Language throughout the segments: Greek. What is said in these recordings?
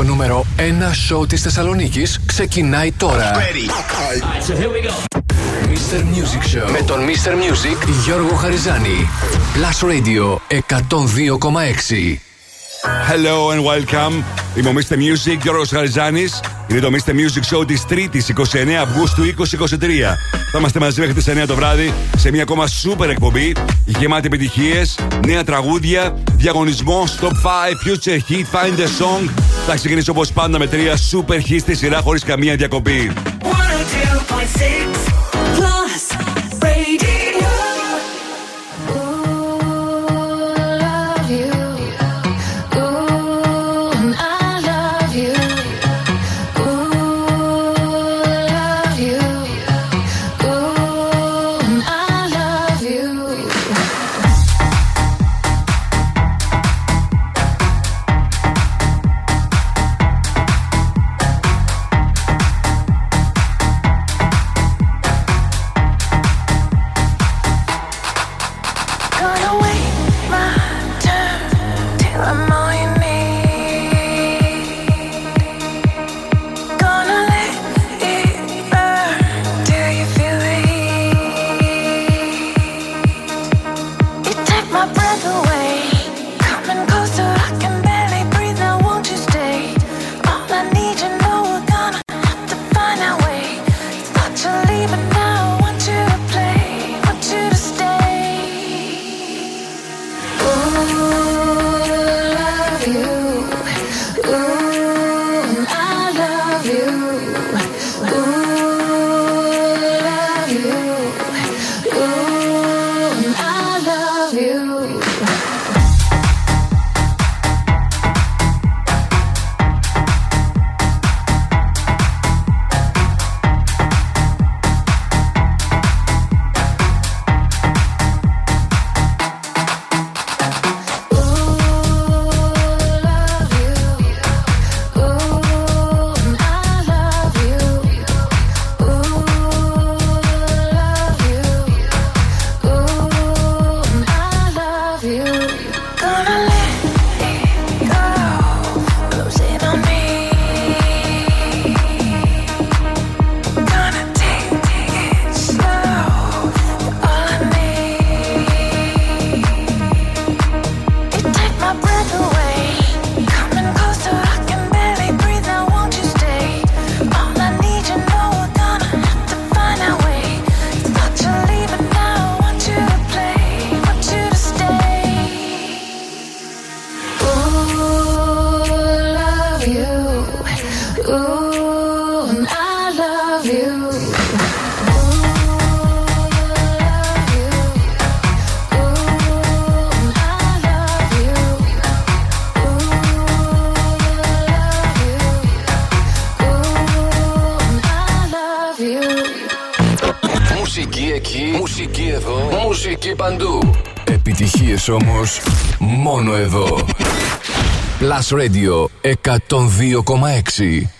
Το νούμερο 1 σοου της Θεσσαλονίκης ξεκινάει τώρα. Mr. Music Show με τον Mr. Music Γιώργο Χαριζάνη. Plus Radio 102,6. Hello and welcome. Είμαι ο Mr. Music, Γιώργος Χαριζάνη. Είναι το Mr. Music Show της 3η 29 Αυγούστου 2023. Θα είμαστε μαζί μέχρι τις 9 το βράδυ σε μια ακόμα super εκπομπή γεμάτη επιτυχίες, νέα τραγούδια, διαγωνισμό, top 5, future hit, find a song. Θα ξεκινήσω όπως πάντα με τρία super hit στη σειρά χωρίς καμία διακοπή. 102.6 Radio 102,6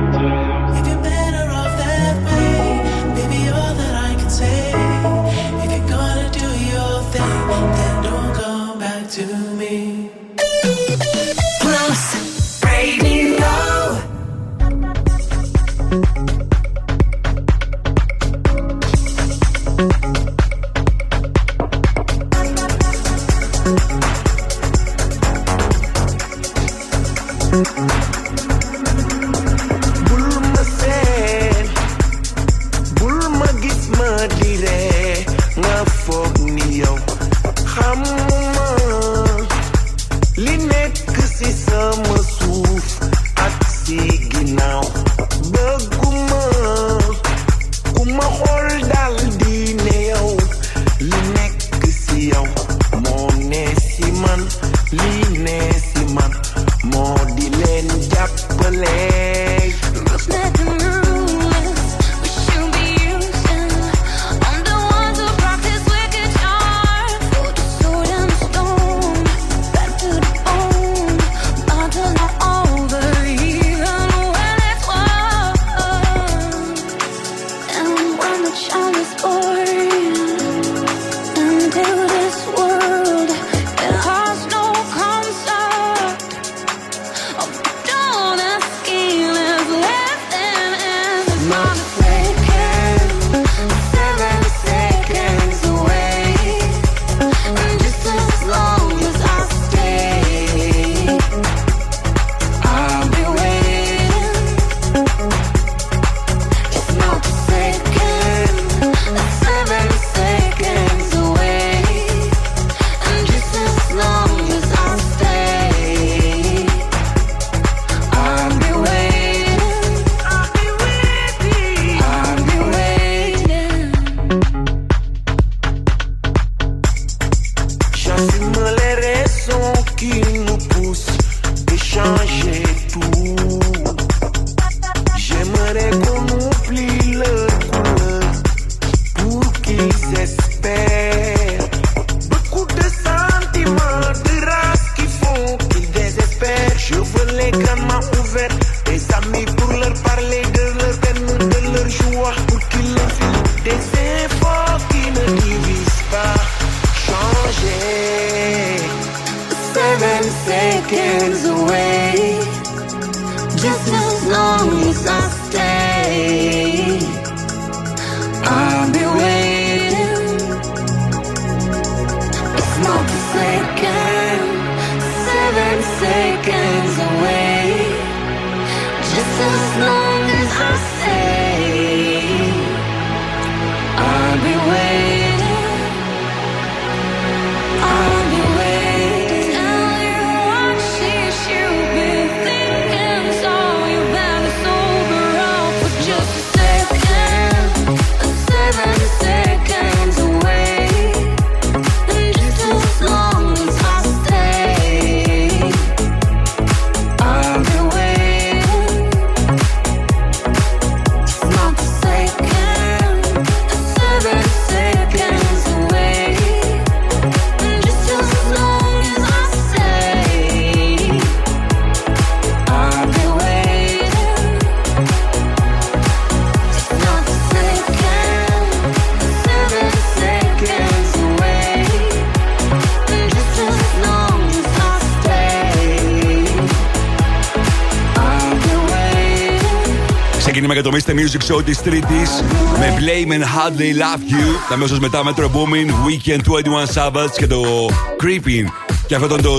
Music Show της Τρίτης με Blame and Hardly Love You. Αμέσω μετά Metro Booming, Weekend 21 Sabbaths και το Creeping. Και αυτό ήταν το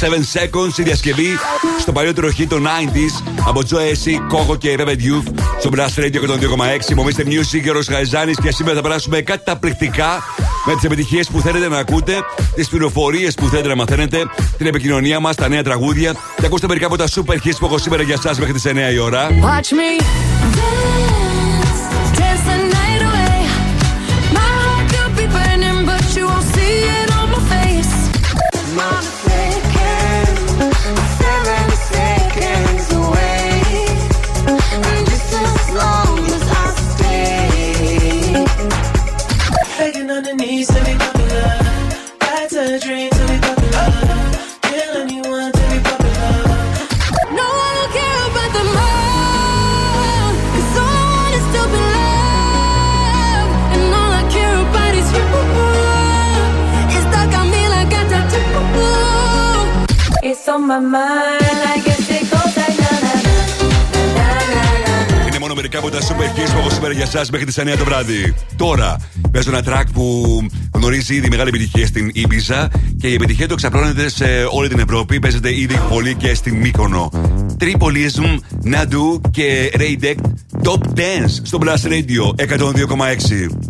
7 Seconds η διασκευή στο παλιότερο hit των 90s από Joe Essie, Coco και Revet Youth στο Blast Radio 102,6. Μομίστε Music, Γιώργο Γαϊζάνη και σήμερα θα περάσουμε καταπληκτικά με τις επιτυχίες που θέλετε να ακούτε, τις πληροφορίες που θέλετε να μαθαίνετε, την επικοινωνία μας, τα νέα τραγούδια και ακούστε μερικά από τα super hits που έχω σήμερα για εσά μέχρι τις 9 η ώρα. Watch me Day έχω σήμερα για εσά μέχρι τις 9 το βράδυ. Τώρα παίζω ένα track που γνωρίζει ήδη μεγάλη επιτυχία στην Ibiza και η επιτυχία του εξαπλώνεται σε όλη την Ευρώπη. Παίζεται ήδη πολύ και στην Μύκονο. Tripolism, Nadu και Raydek Top Dance στο Blast Radio 102,6.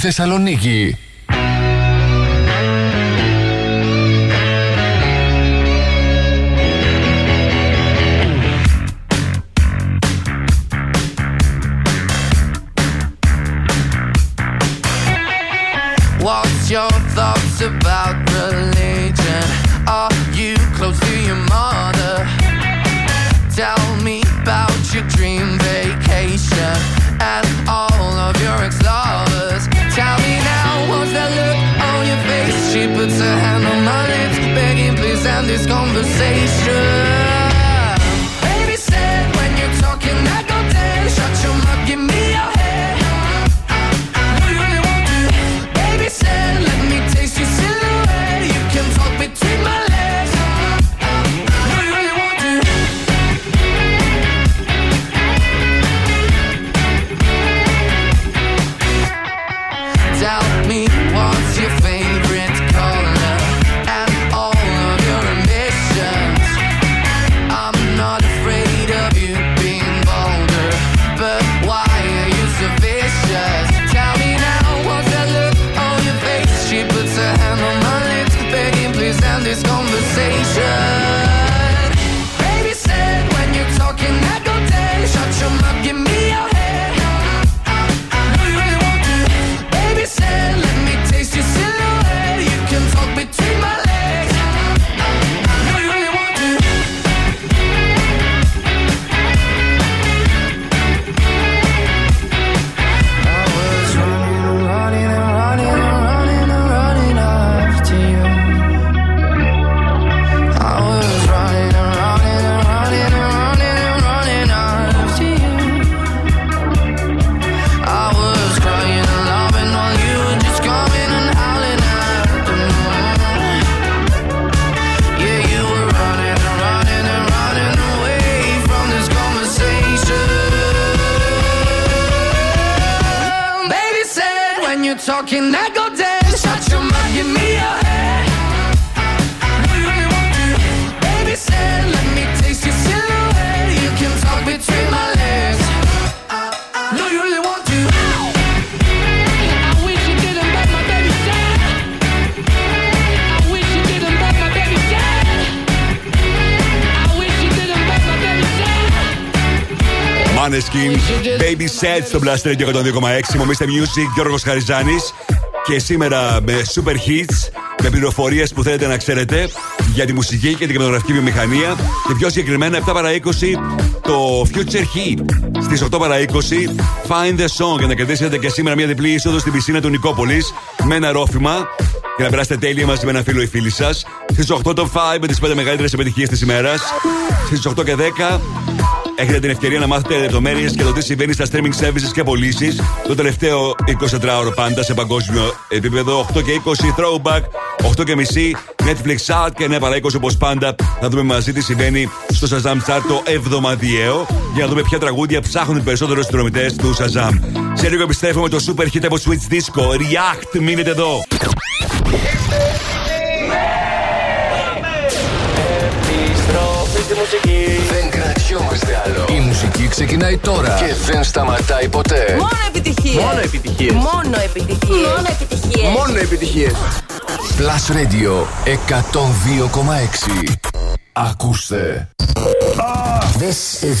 Θεσσαλονίκη. Set στο Blast Radio 102,6. Μομίστε Music, Γιώργος Χαριζάνης. Και σήμερα με super hits, με πληροφορίες που θέλετε να ξέρετε για τη μουσική και την κινηματογραφική βιομηχανία. Και πιο συγκεκριμένα 7 παρα 20 το Future Hit. Στις 8 παρα 20 Find the Song για να κερδίσετε και σήμερα μια διπλή είσοδο στην πισίνα του Νικόπολης με ένα ρόφημα και να περάσετε τέλεια μαζί με ένα φίλο ή φίλη σας. Στις 8 το 5 με τις 5 μεγαλύτερες επιτυχίες της ημέρας. Στις 8 και 10 Έχετε την ευκαιρία να μάθετε λεπτομέρειες και το τι συμβαίνει στα streaming services και πωλήσεις το τελευταίο 24ωρο πάντα σε παγκόσμιο επίπεδο. 8 και 20 throwback, 8 και μισή Netflix Art και 9 παρά 20 όπως πάντα. Θα δούμε μαζί τι συμβαίνει στο Shazam Chart το εβδομαδιαίο για να δούμε ποια τραγούδια ψάχνουν οι περισσότερου συνδρομητές του Shazam. Σε λίγο επιστρέφουμε το super hit από Switch Disco. React, μείνετε εδώ. Στη μουσική. Δεν κρατιόμαστε άλλο. Η μουσική ξεκινάει τώρα και δεν σταματάει ποτέ. Μόνο επιτυχίες. Μόνο επιτυχίες. Μόνο επιτυχίες. Μόνο επιτυχίες. Μόνο επιτυχίες. Plus Radio 102,6. Ακούστε. This is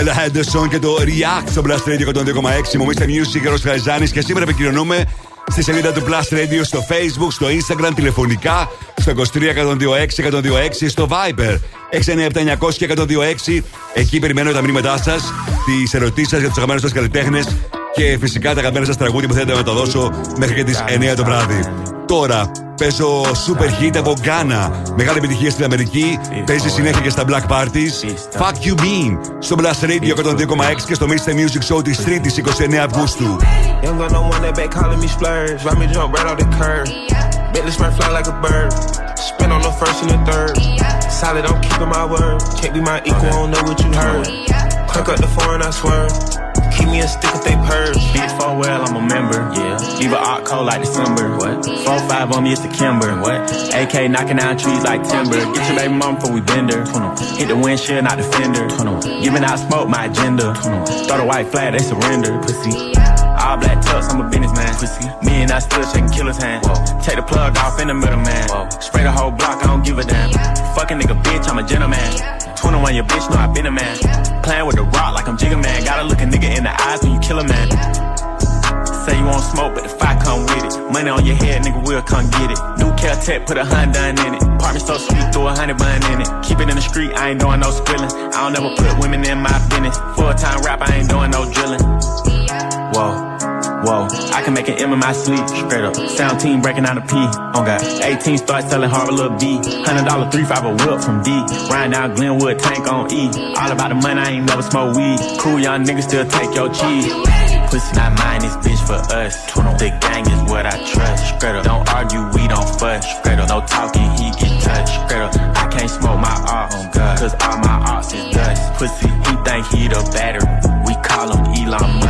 Disco. Ella Henderson και το React στο Blast Radio 102,6. Μου είστε Music, Ρος Χαριζάνη και σήμερα επικοινωνούμε στη σελίδα του Blast Radio στο Facebook, στο Instagram, τηλεφωνικά, στο 23 126 126, στο Viber 697 και 126. Εκεί περιμένω τα μηνύματά σας, τις ερωτήσεις σας για τους αγαπημένους σας καλλιτέχνες και φυσικά τα αγαπημένα σας τραγούδια που θέλετε να τα δώσω μέχρι και τις 9 το βράδυ. Τώρα παίζω super hit από Ghana. Μεγάλη επιτυχία στην Αμερική. Παίζει συνέχεια και στα Black Parties. Fuck you mean στο Blast Radio 102,6 και στο Mr. Music Show τη 3η 29 Αυγούστου. Young gun no one that back calling me splurge. Ride me jump right off the curb. Bentley smart fly like a bird. Spin on the first and the third. Solid, I'm keeping my word. Can't be my equal, I don't know what you heard. Crank up the foreign, I swear. Me a stick if they purge. Bitch, for well, I'm a member. Yeah. Leave a art cold like December. What? Four five on me, it's the Kimber. What? AK knocking down trees like timber. Get your baby mom before we bend her. Hit the windshield, not the fender. Giving out smoke, my agenda. Throw the white flag, they surrender. Pussy. All black tux, I'm a businessman. Pussy. Me and I still shaking killer's hand. Take the plug off in the middle, man. Spray the whole block, I don't give a damn. Fucking nigga, bitch, I'm a gentleman. 21, your bitch know I been a man. Playing with the rock like I'm Jigga man. Gotta look a nigga in the eyes when you kill a man. Say you want smoke, but the fire come with it. Money on your head, nigga, we'll come get it. New Caltech, put a Honda in it. Apartment so sweet, throw a honey bun in it. Keep it in the street, I ain't doing no spilling. I don't ever put women in my business. Full time rap, I ain't doing no drilling. Whoa. Whoa, I can make an M in my sleep, straight up. Sound team breaking out a P. On God, 18 start selling hard little B. Hundred dollar three five a whip from D. Riding down Glenwood, tank on E. All about the money, I ain't never smoke weed. Cool young niggas still take your cheese. Pussy not mine, this bitch for us. The gang is what I trust. Straight up, don't argue, we don't fuss. Straight up, no talking, he get touched. Straight up, I can't smoke my art, on God. Cause all my arts is dust. Pussy, he think he the battery. We call him Elon Musk.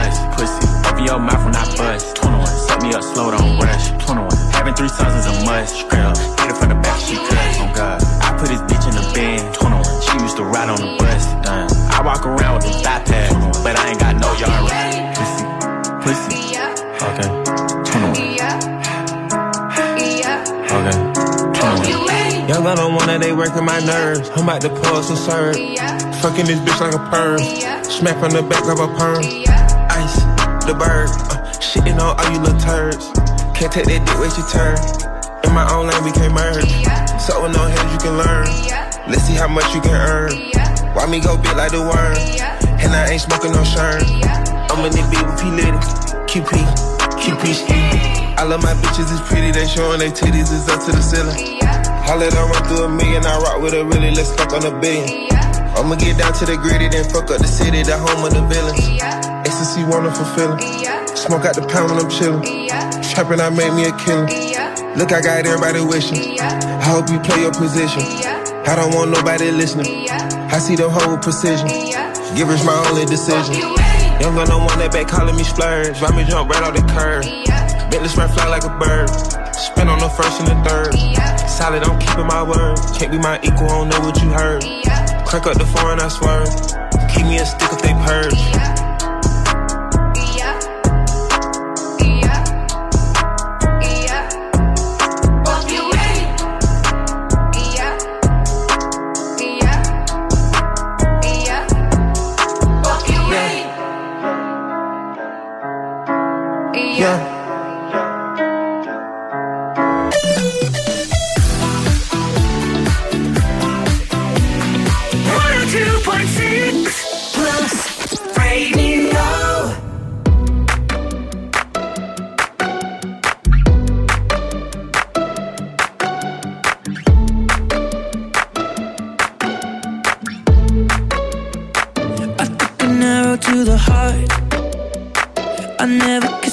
Your mouth when I bust. 21, set me up slow, don't rush. 21, having three sons is a must. Straight up, hit it from the back, she cuts. On oh, God, I put his bitch in the bed. 21, she used to ride on the bus. Damn, I walk around with the thigh pad, but I ain't got no yard right. Pussy, pussy. Okay, 21. Okay, 21. Young on one that they working my nerves. I'm about to pull some serve. Fucking this bitch like a perm. Smack on the back of a perm. Ice, the bird. Uh, shitting on all you little turds. Can't take that dick, wait your turn. In my own lane, we can't merge. So with no hands, you can learn. Let's see how much you can earn. Why me go big like the worm? And I ain't smoking no shirt. I'm in the beat with P Litty. QP, QP. I love my bitches, it's pretty. They showing their titties, it's up to the ceiling. I let her run through a million, I rock with her really, let's fuck on a billion. I'ma get down to the gritty, then fuck up the city, the home of the villains. Ecstasy, wonderful feeling. Smoke out the pound when I'm chillin'. Trapping, I made me a killer. Look, I got everybody wishing. I hope you play your position. I don't want nobody listening. I see the whole precision. Givers my only decision. Young gun on one that back calling me splurge. Ride me jump right off the curb. Bentley smart fly like a bird. Spin on the first and the third. Solid, I'm keeping my word. Can't be my equal, I don't know what you heard. Crank up the foreign, I swear. Keep me a stick if they purge. Yeah. Plus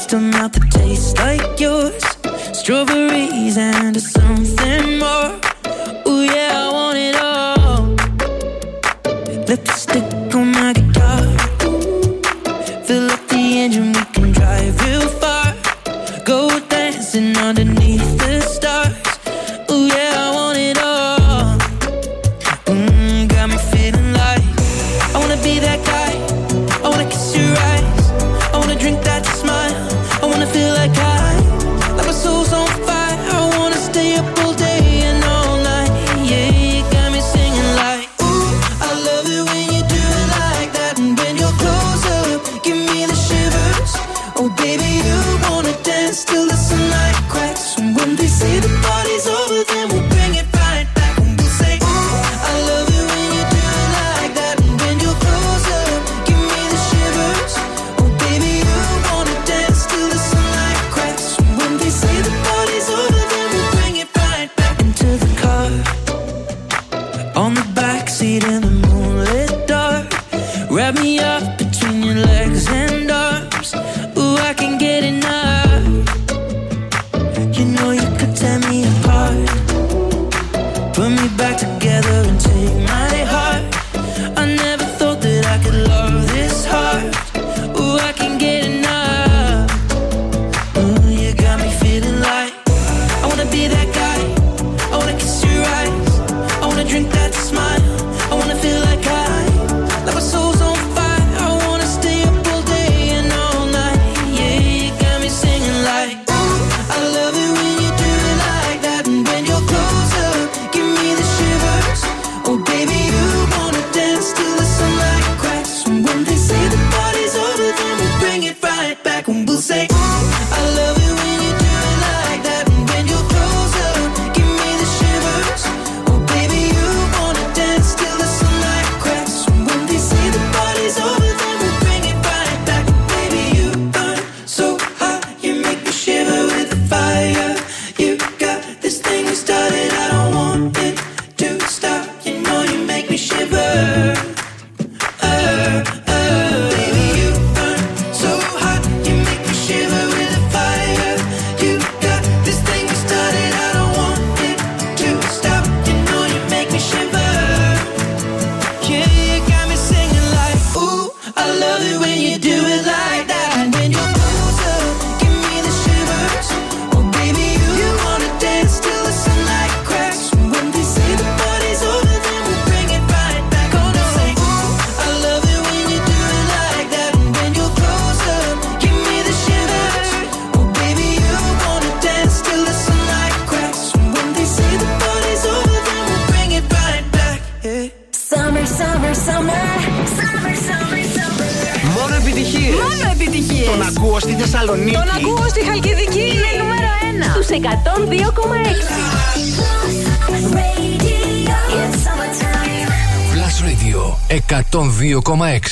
kissed a mouth that tastes like yours. Strawberries and something smile.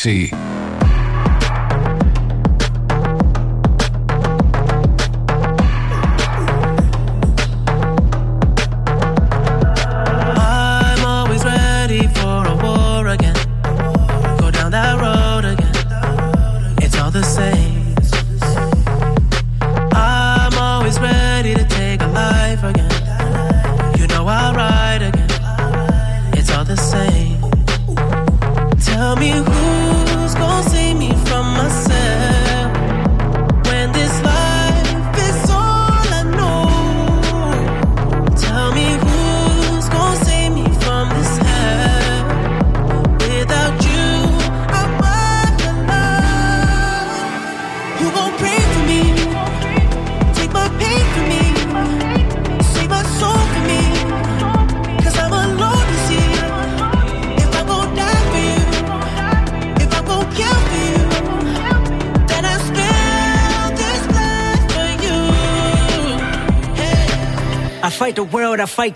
see.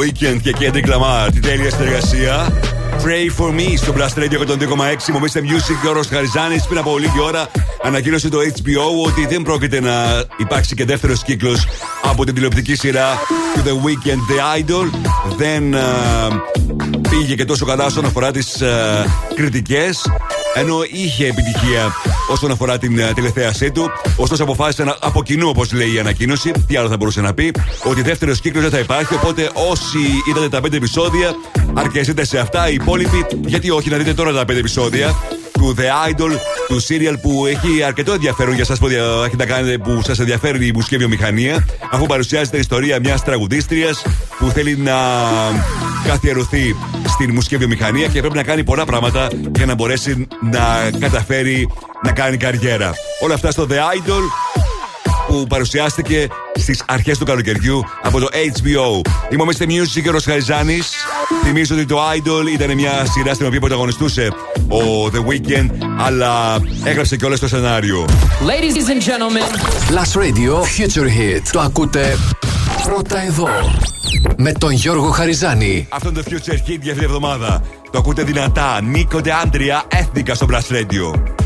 Weekend και Kendrick Lamar. Τι τέλεια συνεργασία. Pray for me στο Blast Radio 102,6. Μομίστε Music και ο Ρος Χαριζάνης πριν από λίγη ώρα ανακοίνωσε το HBO ότι δεν πρόκειται να υπάρξει και δεύτερος κύκλος από την τηλεοπτική σειρά του The Weekend The Idol. Δεν α, πήγε και τόσο καλά όσον αφορά τις κριτικές ενώ είχε επιτυχία όσον αφορά την uh, τηλεθέασή του. Ωστόσο, αποφάσισαν από κοινού, όπως λέει η ανακοίνωση, τι άλλο θα μπορούσε να πει, ότι δεύτερο κύκλος δεν θα υπάρχει. Οπότε, όσοι είδατε τα πέντε επεισόδια, αρκεστείτε σε αυτά. Οι υπόλοιποι, γιατί όχι να δείτε τώρα τα πέντε επεισόδια του The Idol, του serial που έχει αρκετό ενδιαφέρον για εσά που έχετε να κάνετε, που σας ενδιαφέρει η μουσική βιομηχανία, αφού παρουσιάζεται η ιστορία μιας τραγουδίστριας που θέλει να καθιερωθεί στην μουσική βιομηχανία και πρέπει να κάνει πολλά πράγματα για να μπορέσει να καταφέρει να κάνει καριέρα. Όλα αυτά στο The Idol που παρουσιάστηκε στις αρχές του καλοκαιριού από το HBO. Είμαι ο Mr. Music και ο Ροσχαριζάνη. Θυμίζω ότι το Idol ήταν μια σειρά στην οποία πρωταγωνιστούσε ο The Weeknd, αλλά έγραψε και όλο το σενάριο. Ladies and gentlemen, Last Radio Future Hit. Το ακούτε πρώτα εδώ. Με τον Γιώργο Χαριζάνη. Αυτό είναι το Future Hit για αυτή την εβδομάδα. Το ακούτε δυνατά. Νίκο Άντρια, έθνικα στο Blast Radio.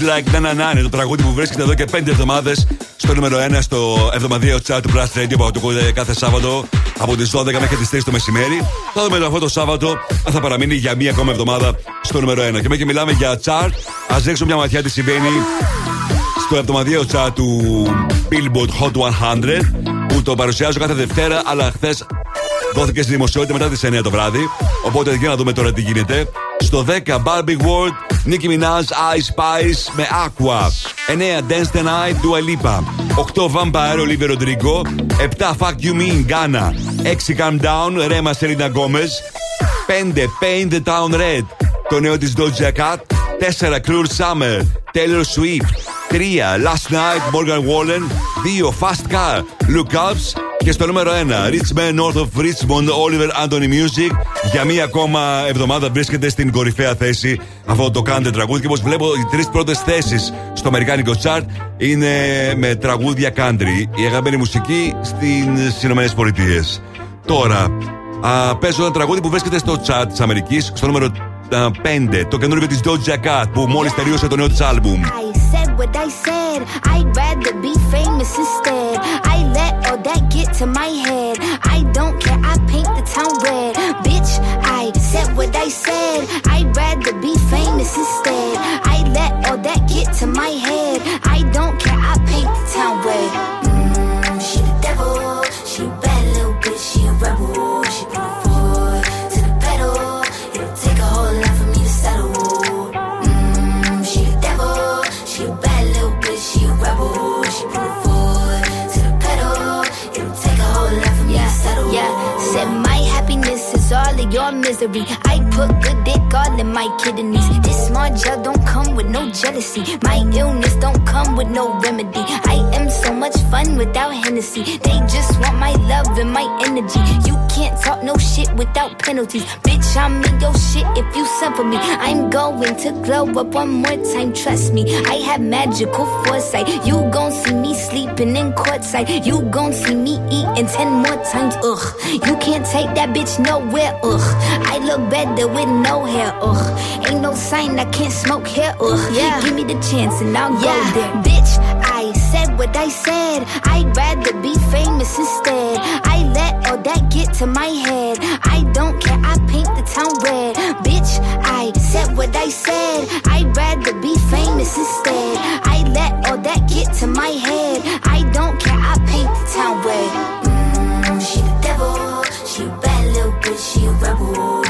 Like Na Na Na. Είναι το τραγούδι που βρίσκεται εδώ και 5 εβδομάδες στο νούμερο 1 στο εβδομαδιαίο chat του Blast Radio που το ακούτε κάθε Σάββατο από τις 12 μέχρι τις 3 το μεσημέρι. Θα δούμε αυτό το Σάββατο αν θα παραμείνει για μία ακόμα εβδομάδα στο νούμερο 1. Και μέχρι και μιλάμε για chart, ας ρίξουμε μια ματιά τι συμβαίνει στο εβδομαδιαίο chat του Billboard Hot 100 που το παρουσιάζω κάθε Δευτέρα, αλλά χθες δόθηκε στη δημοσιότητα μετά τις 9 το βράδυ. Οπότε για να δούμε τώρα τι γίνεται. Στο 10 Barbie World, Nicki Minaj, Ice Spice με Aqua. 9 Dance the Night, Dua Lipa. 8 Vampire, Olivia Rodrigo. 7 Fuck You Mean, Ghana. 6 Calm Down, Rema Selena Gomez. 5 Paint the Town Red, το νέο της Doja Cat. 4 Cruel Summer, Taylor Swift. 3 Last Night, Morgan Wallen. 2 Fast Car, Look Ups. Και στο νούμερο 1, Rich Man North of Richmond, Oliver Anthony Music. Για μία ακόμα εβδομάδα βρίσκεται στην κορυφαία θέση αυτό το κάντε τραγούδι. Και όπως βλέπω, οι τρεις πρώτες θέσεις στο Αμερικάνικο chart είναι με τραγούδια country. Η αγαπημένη μουσική στις Ηνωμένες Πολιτείες. Τώρα, α, παίζω ένα τραγούδι που βρίσκεται στο chat της Αμερικής, στο νούμερο 5. Το καινούργιο τη Doja Cat που μόλι τελείωσε το νέο τη άλμπουμ. I said what I said. I'd rather be famous instead. I let all that get to my head. I don't care. I paint the town red. Bitch, I said what I said. I'd rather be famous instead. I let all that get to my head. I don't care. I paint the town red. Misery. I put good dick all in my kidneys. This small gel don't come with no jealousy. My illness don't come with no remedy. I am so much fun without Hennessy. They just want my love and my energy. You can't talk no shit without penalties. Bitch, I'm in your shit if you for me. I'm going to glow up one more time, trust me. I have magical foresight. You gon' see me sleeping in courtside. You gon' see me eating ten more times, ugh. You can't take that bitch nowhere, ugh. I look better with no hair, ugh. Ain't no sign I can't smoke here, ugh. Yeah. Give me the chance and I'll go there. Bitch, I said what I said. I'd rather be famous instead. I let all that get to my head. I don't care, I paint the town red. Bitch, I said what I said. I'd rather be famous instead. I let all that get to my head. I don't care, I paint the town red. Mm, she the devil. She a bad little bitch. She a rebel.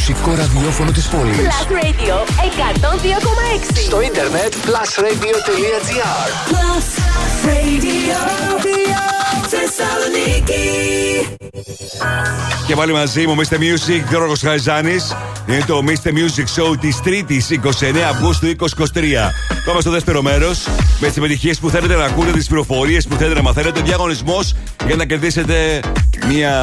Μουσικό ραδιόφωνο της πόλης. Plus Radio 102,6. Στο ίντερνετ plusradio.gr Plus Radio. Θεσσαλονίκη. Και πάλι μαζί μου, Mr. Music, Γιώργος Χαριζάνη. Είναι το Mr. Music Show της Τρίτης 29 Αυγούστου 2023. Πάμε στο δεύτερο μέρος με τις επιτυχίες που θέλετε να ακούτε, τις πληροφορίες που θέλετε να μαθαίνετε. Διαγωνισμός για να κερδίσετε μια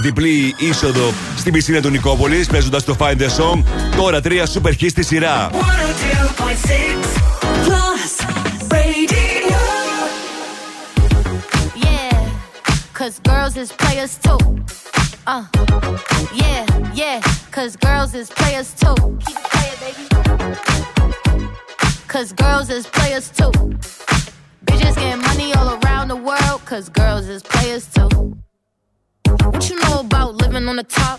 διπλή είσοδο στην πισίνα του Νικόπολη παίζοντα το Find the Song. Τώρα τρία super hits στη σειρά. 102.6 Plus Radio. Yeah, cause girls is players too. Uh, yeah, yeah, cause girls is players too. Keep it playing, baby. Cause girls is players too. Bitches getting money all around the world, cause girls is players too. What you know about living on the top?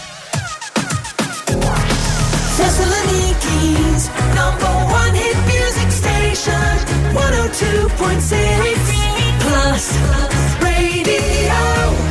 Thessaloniki's number one hit music station. 102.6 Plus Radio.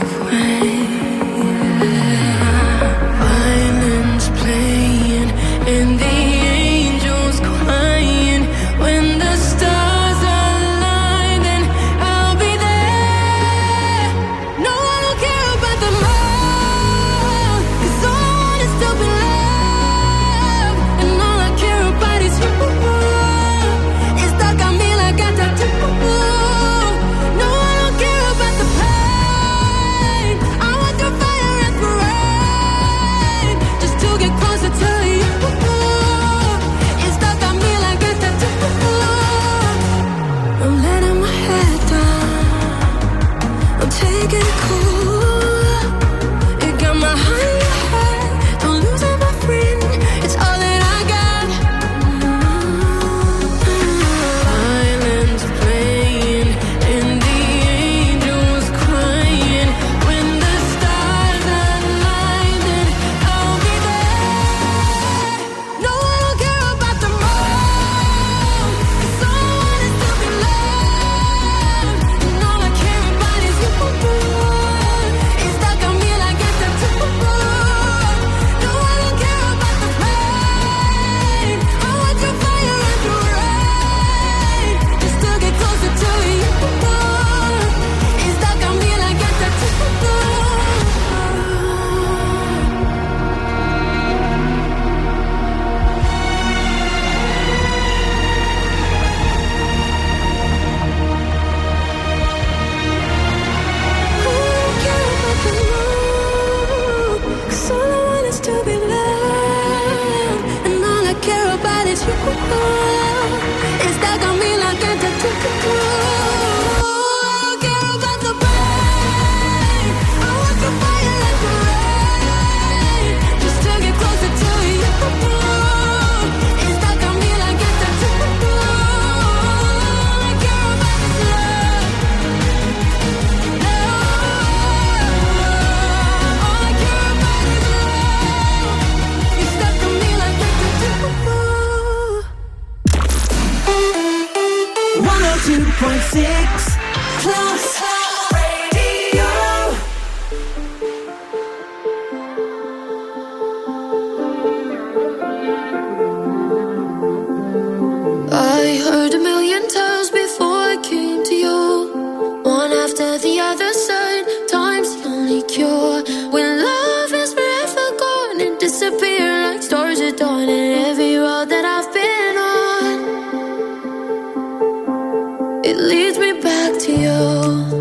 leads me back to you.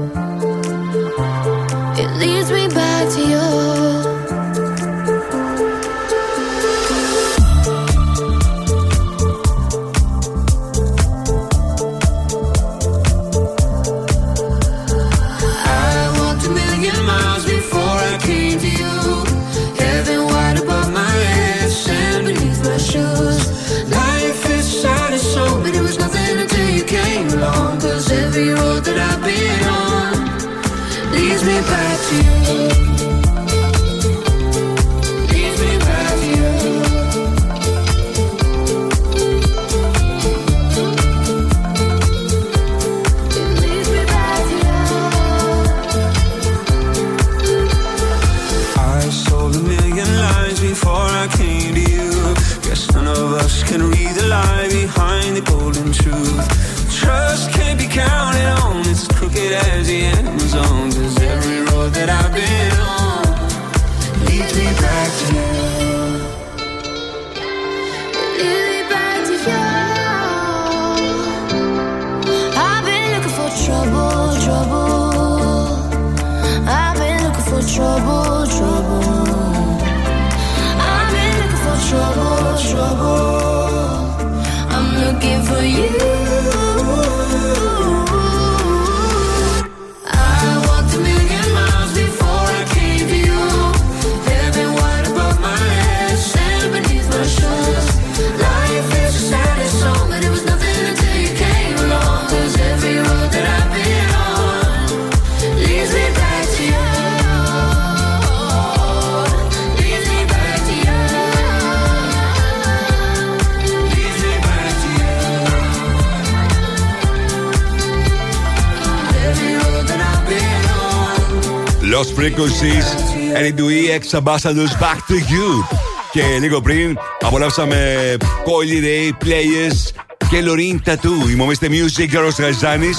Frequencies, NDE X Ambassadors Back to You. Και λίγο πριν απολαύσαμε Coily Ray Players και Loreen Tattoo. Είμαστε Music και ο Γαζάνη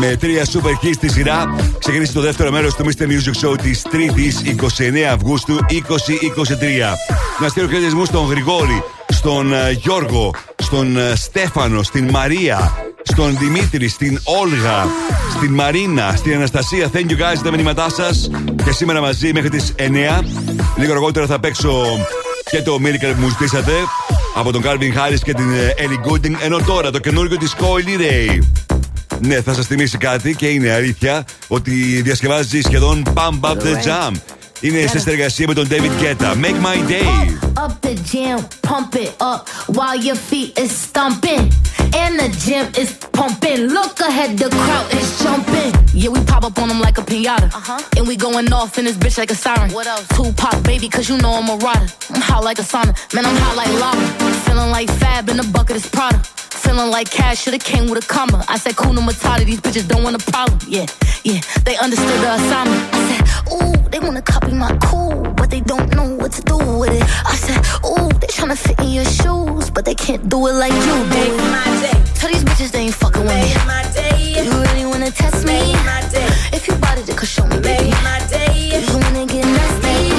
με τρία super hits στη σειρά. Ξεκινήσει το δεύτερο μέρος του Mr. Music Show της 3η 29 Αυγούστου 2023. Να στείλω χαιρετισμού στον Γρηγόρη, στον ε, Γιώργο, στον ε, Στέφανο, στην Μαρία, στον Δημήτρη, στην Όλγα, στην Μαρίνα, στην Αναστασία. Thank you guys τα μηνύματά σας. Και σήμερα μαζί μέχρι τις 9. Λίγο αργότερα θα παίξω και το Miracle που μου ζητήσατε από τον Calvin Harris και την ε, Ellie Goulding. Ενώ τώρα το καινούργιο της Coily Ray. Ναι, θα σας θυμίσει κάτι και είναι αλήθεια ότι διασκευάζει σχεδόν Pump Up the Jam. Είναι σε συνεργασία με τον David Guetta. Make my day. Up the jam, pump it up while your feet is stomping. And the gym is pumping. Look ahead, the crowd is jumping. Yeah, we pop up on them like a pinata. Uh-huh. And we going off in this bitch like a siren. What else? Tupac, baby, cause you know I'm a rider. I'm hot like a sauna. Man, I'm hot like lava. Feeling like Fab in the bucket is Prada. Feeling like cash should've came with a comma. I said, Kuna Matata, these bitches don't want a problem. Yeah, yeah, they understood the assignment. I said, ooh, they wanna copy my cool, but they don't know what to do with it. I said, ooh, they tryna fit in your shoes, but they can't do it like you do. Make my day. Tell these bitches they ain't fucking with me. my day. You really wanna test me? my day. If you bought it, could show me, baby. my day. You wanna get nasty?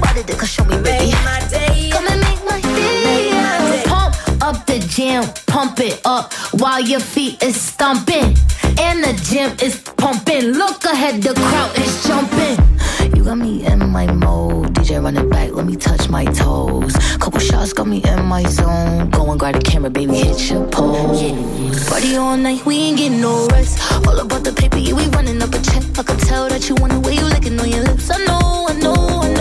Day. If you bought it, then show me, baby. my day. Come and make my day. Pump up the jam, pump it up while your feet is stomping. And the gym is pumping. Look ahead, the crowd is jumping. You got me in my mode. DJ run it back, let me touch my toes. Couple shots got me in my zone. Go and grab the camera, baby, hit your pose. Party all night, we ain't getting no rest. All about the paper, yeah, we running up a check. I can tell that you want the way you licking on your lips. I know, I know, I know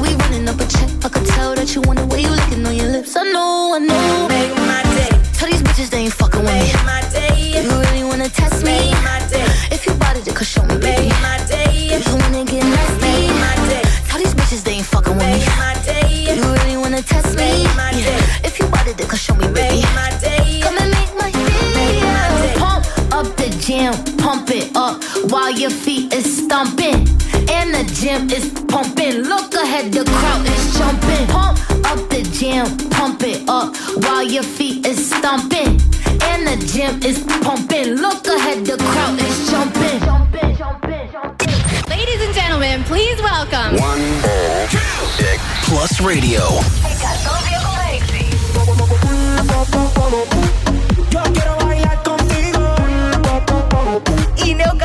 about the paper, yeah, we running up a check. I can tell that you want the way you licking on your lips. I know, I know. Make my day. Tell these bitches they ain't fucking with me. my day. You really wanna test me? my day. If you bought it, then show me, baby. my day. You wanna get nasty? my day. Tell these bitches they ain't fucking with me. my day. You really wanna test me? my day. If you bought it, then show me, baby. my day. Come and make my day. Pump up the jam, pump it up while your feet is stomping and the gym is pumping. Look ahead, the crowd is jumping. Pump up the jam, pump it up while your feet is stomping. And the gym is pumping. Look ahead, the crowd is jumping. Ladies and gentlemen, please welcome. One, two, six, plus radio.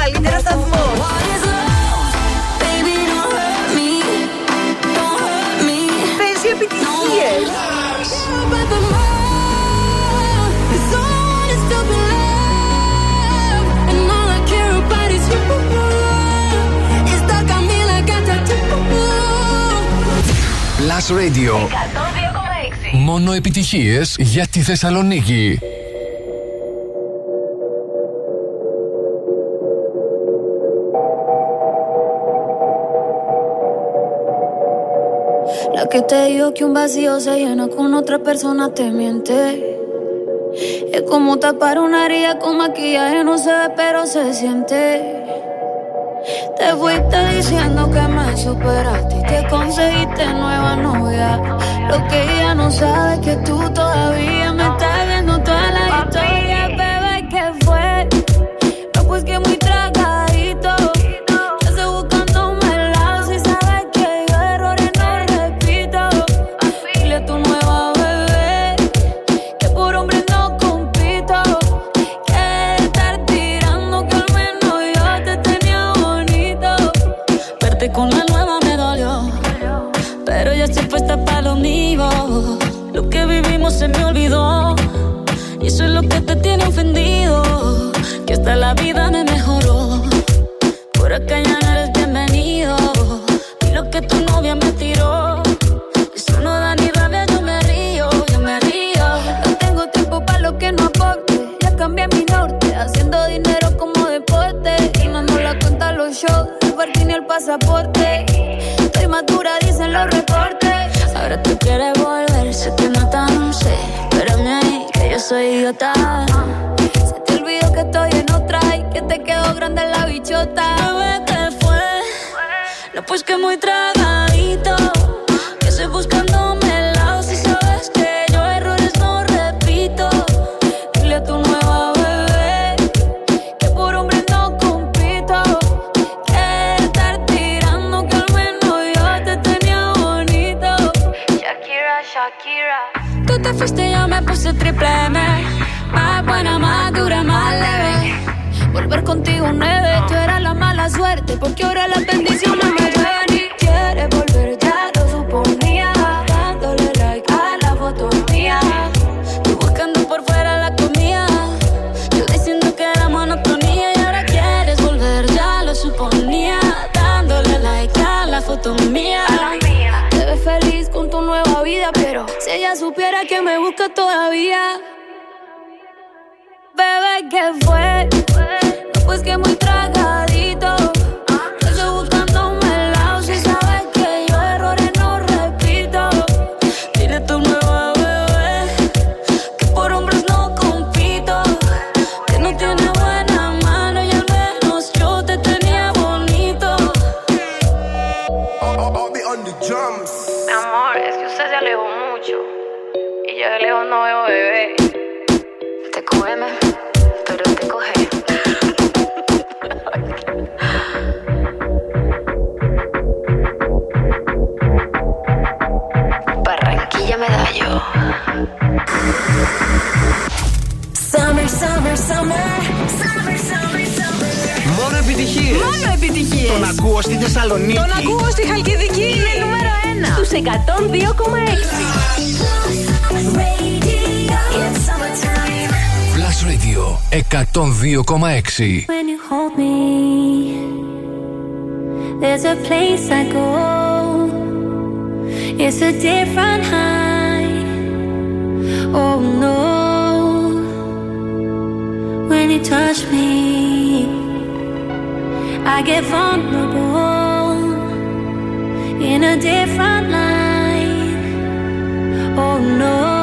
Yo Plus Radio. Μόνο επιτυχίες για τη Θεσσαλονίκη. La que te dijo que un vacío se llena con otra persona te miente. Es como tapar una herida con maquillaje, no se ve, pero se siente. Te fuiste diciendo que me superaste y que conseguiste nueva novia. Lo que ella no sabe es que tú todavía tiene ofendido. Que hasta la vida me mejoró. Por acá ya no eres bienvenido. Y lo que tu novia me tiró. Eso no da ni rabia, yo me río, yo me río. No tengo tiempo para lo que no aporte. Ya cambié mi norte, haciendo dinero como deporte. Y no nos la cuenta los shows, el parking y el pasaporte. Estoy madura, dicen los reportes. Ahora tú quieres soy idiota. Se te olvidó que estoy en otra y que te quedó grande la bichota. ¿Qué fue? No, pues que muy tragadito. triple Más buena, más dura, más leve. Volver contigo nueve, tú eras la mala suerte, porque ahora la que me busca todavía. Bebé, que fue? Pues que muy tragadita. no veo bebé. Te cógeme, pero te coge. Barranquilla Medallo. Summer, summer, summer, summer. επιτυχίες. Μόνο επιτυχίες. Τον ακούω στη Θεσσαλονίκη. Τον ακούω στη Χαλκιδική. Είναι νούμερο 1. Στους 102,6. Plus Radio 102,6. When you hold me, there's a place I go. It's a different high. Oh no. When you touch me. I get vulnerable in a different light. Oh no.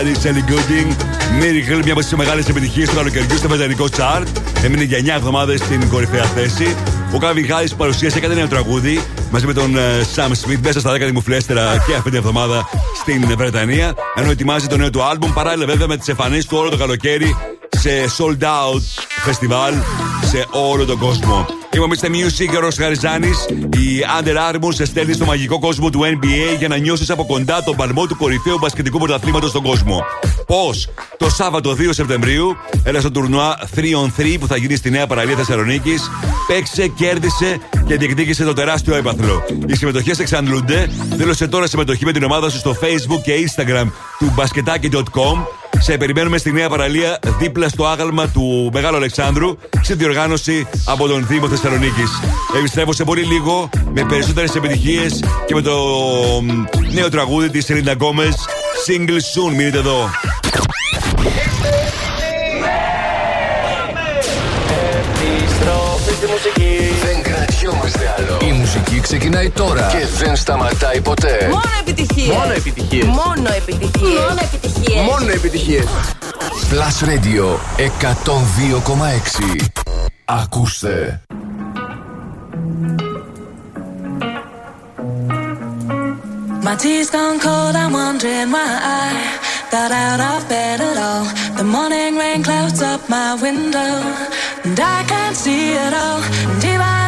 Paris, Ellie Gooding. Miracle, μια από τις μεγάλες επιτυχίες του καλοκαιριού στο βρετανικό chart. Έμεινε για 9 εβδομάδες στην κορυφαία θέση. Ο Κάβι Χάρη παρουσίασε κάτι νέο τραγούδι μαζί με τον ε, Sam Smith μέσα στα 10 δημοφιλέστερα και αυτή την εβδομάδα στην Βρετανία. Ενώ ετοιμάζει το νέο του άλμπουμ παράλληλα βέβαια με τις εμφανίσεις του όλο το καλοκαίρι σε sold out φεστιβάλ σε όλο τον κόσμο. Είμαι ο Mr. Music, ο Ρος Χαριζάνης. Η Under Armour σε στέλνει στο μαγικό κόσμο του NBA για να νιώσεις από κοντά τον παλμό του κορυφαίου μπασκετικού πρωταθλήματος στον κόσμο. Πώς; Το Σάββατο 2 Σεπτεμβρίου, έλα στο τουρνουά 3 on 3 που θα γίνει στη Νέα Παραλία Θεσσαλονίκης. Παίξε, κέρδισε και διεκδίκησε το τεράστιο έπαθλο. Οι συμμετοχές εξαντλούνται. Δήλωσε τώρα συμμετοχή με την ομάδα σου στο Facebook και Instagram του basketaki.com. Σε περιμένουμε στη Νέα Παραλία δίπλα στο άγαλμα του Μεγάλου Αλεξάνδρου σε διοργάνωση από τον Δήμο Θεσσαλονίκης. Επιστρέφω σε πολύ λίγο με περισσότερες επιτυχίες και με το μ, νέο τραγούδι της Σελίνα Γκόμες. Single soon, μείνετε εδώ. Επιστροφή στη μουσική. Δεν κρατιόμαστε άλλο. Η μουσική ξεκινάει τώρα και δεν σταματάει ποτέ. Μόνο επιτυχίες. Μόνο επιτυχίες. Μόνο επιτυχίες. Μόνο επιτυχίες. Μόνο επιτυχίες. Plus Radio 102,6. Ακούστε. My tea's gone cold, I'm wondering why I got out of bed at all. The morning rain clouds up my window, and I can't see it all. And even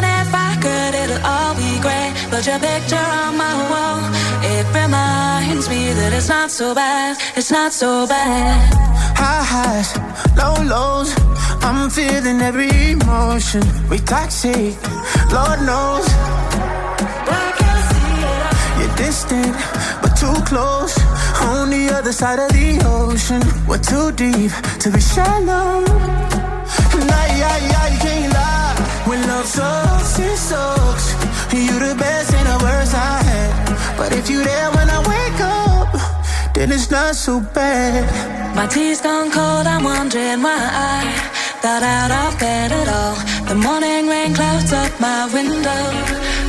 but your picture on my wall, it reminds me that it's not so bad, it's not so bad. High highs, low lows. I'm feeling every emotion. We toxic, Lord knows. You're distant, but too close. On the other side of the ocean. We're too deep to be shallow. Nah, yeah, yeah, you can't lie. When love sucks, it sucks. You the best and the worst I had. But if you there when I wake up, then it's not so bad. My tea's gone cold, I'm wondering why I got out of bed at all. The morning rain clouds up my window,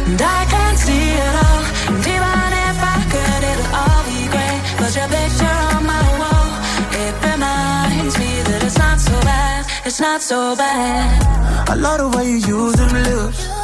and I can't see it all. And even if I could, it'll all be great. But your picture on my wall, it reminds me that it's not so bad, it's not so bad. I love the way you use them lips.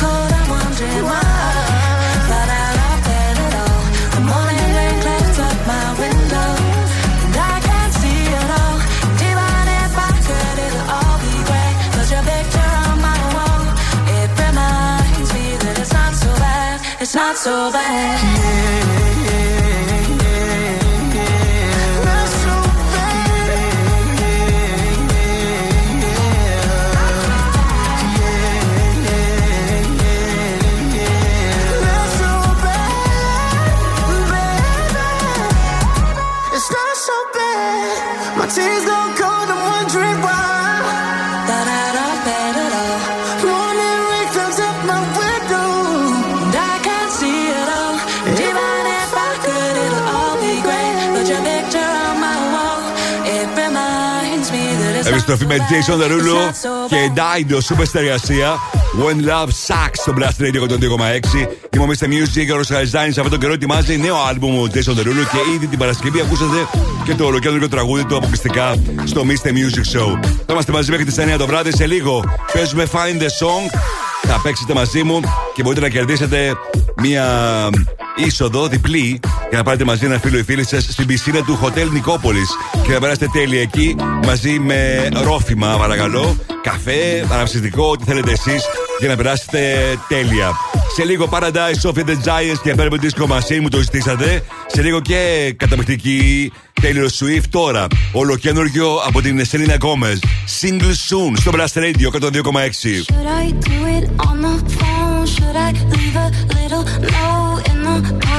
so bad. Επιστροφή με Jason Derulo και Dido Super συνεργασία. When Love Sucks στο Blast Radio 102,6. Είμαι ο Mr. Music, ο Ροσχαριζάνη. Αυτό τον καιρό ετοιμάζει νέο άλμπουμ ο Jason Derulo και ήδη την Παρασκευή ακούσατε και το ολοκέντρο τραγούδι του αποκλειστικά στο Mr. Music Show. Θα είμαστε μαζί μέχρι τις 9 το βράδυ. Σε λίγο παίζουμε Find the Song. Θα παίξετε μαζί μου και μπορείτε να κερδίσετε μία είσοδο διπλή για να πάρετε μαζί ένα φίλο ή φίλη σας στην πισίνα του Hotel Νικόπολης και να περάσετε τέλεια εκεί μαζί με ρόφημα, παρακαλώ, καφέ, αναψυστικό, ό,τι θέλετε εσείς για να περάσετε τέλεια. Σε λίγο Paradise Sophia the Giants και Purple Disco Machine μου το ζητήσατε. Σε λίγο και καταπληκτική Taylor Swift τώρα. Ολοκένουργιο από την Selena Gomez. Single soon στο Blast Radio 102,6.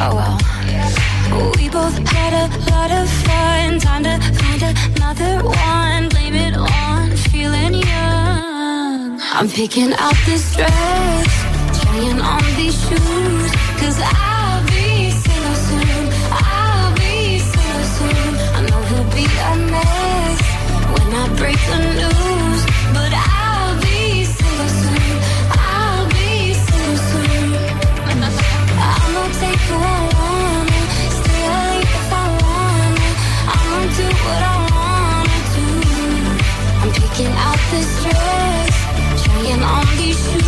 oh well. We both had a lot of fun. Time to find another one. Blame it on feeling young. I'm picking out this dress, trying on these shoes. Cause I'll be single soon. I'll be single soon. I know he'll be a mess when I break the news. this dress, trying on these shoes.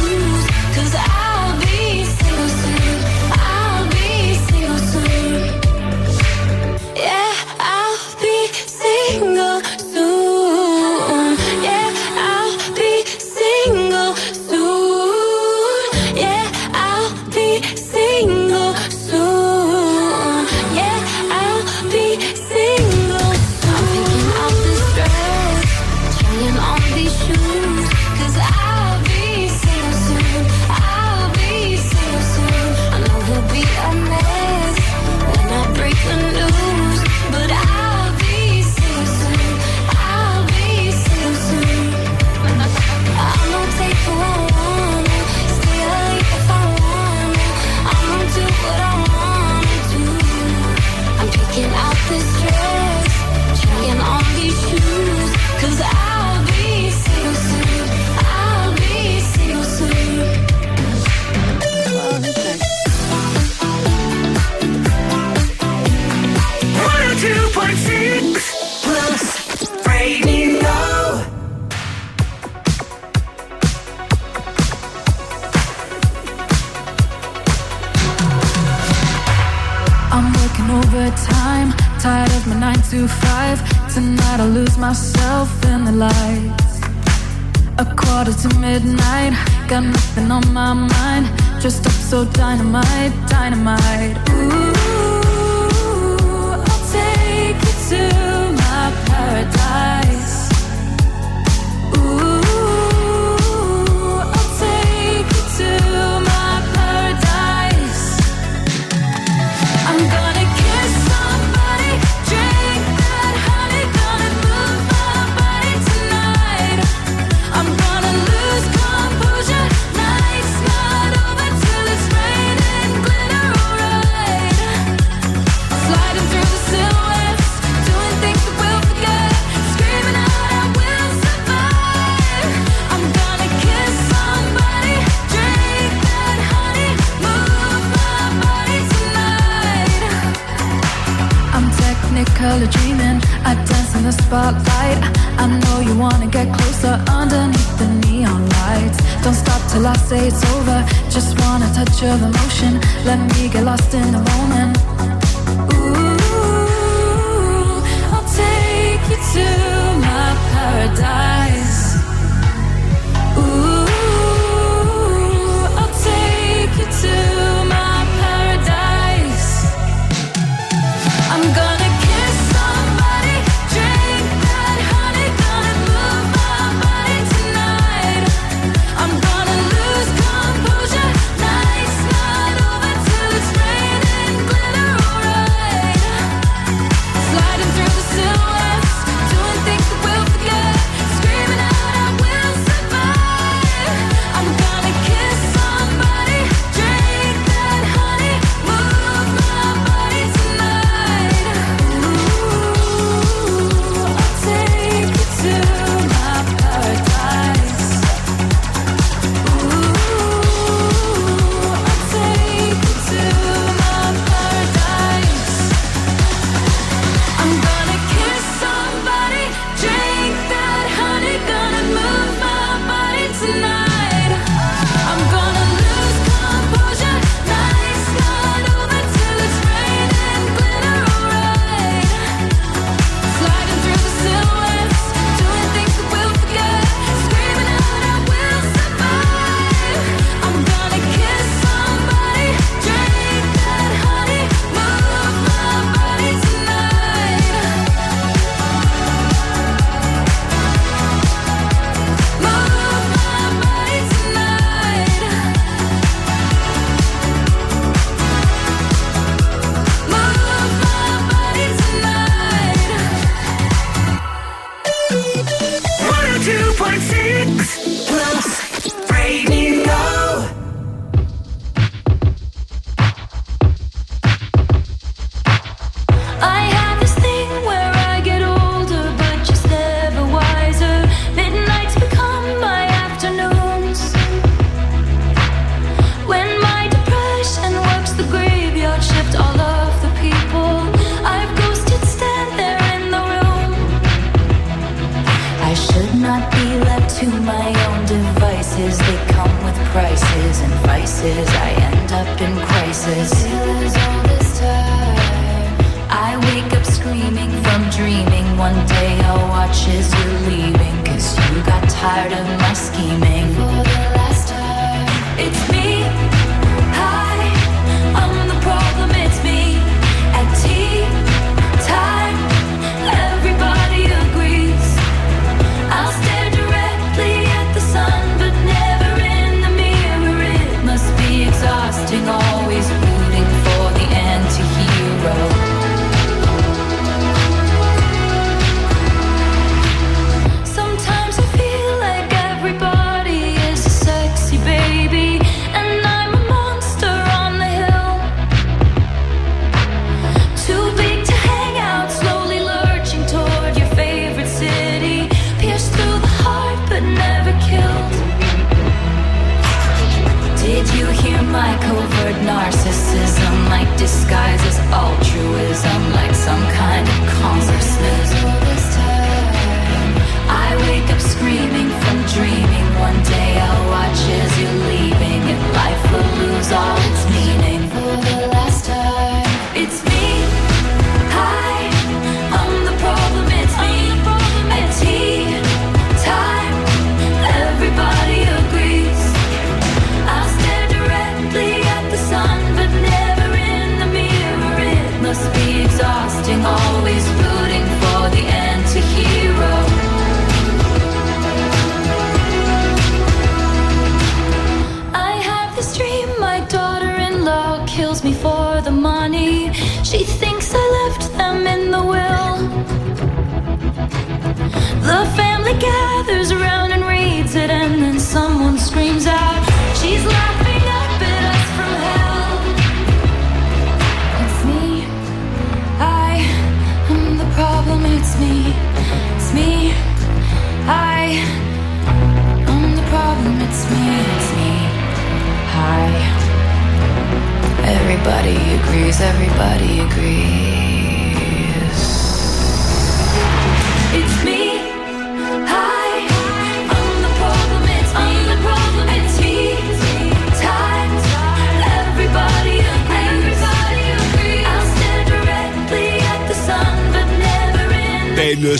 lights. A quarter to midnight Got nothing on my mind. Dressed up so dynamite, dynamite. Ooh.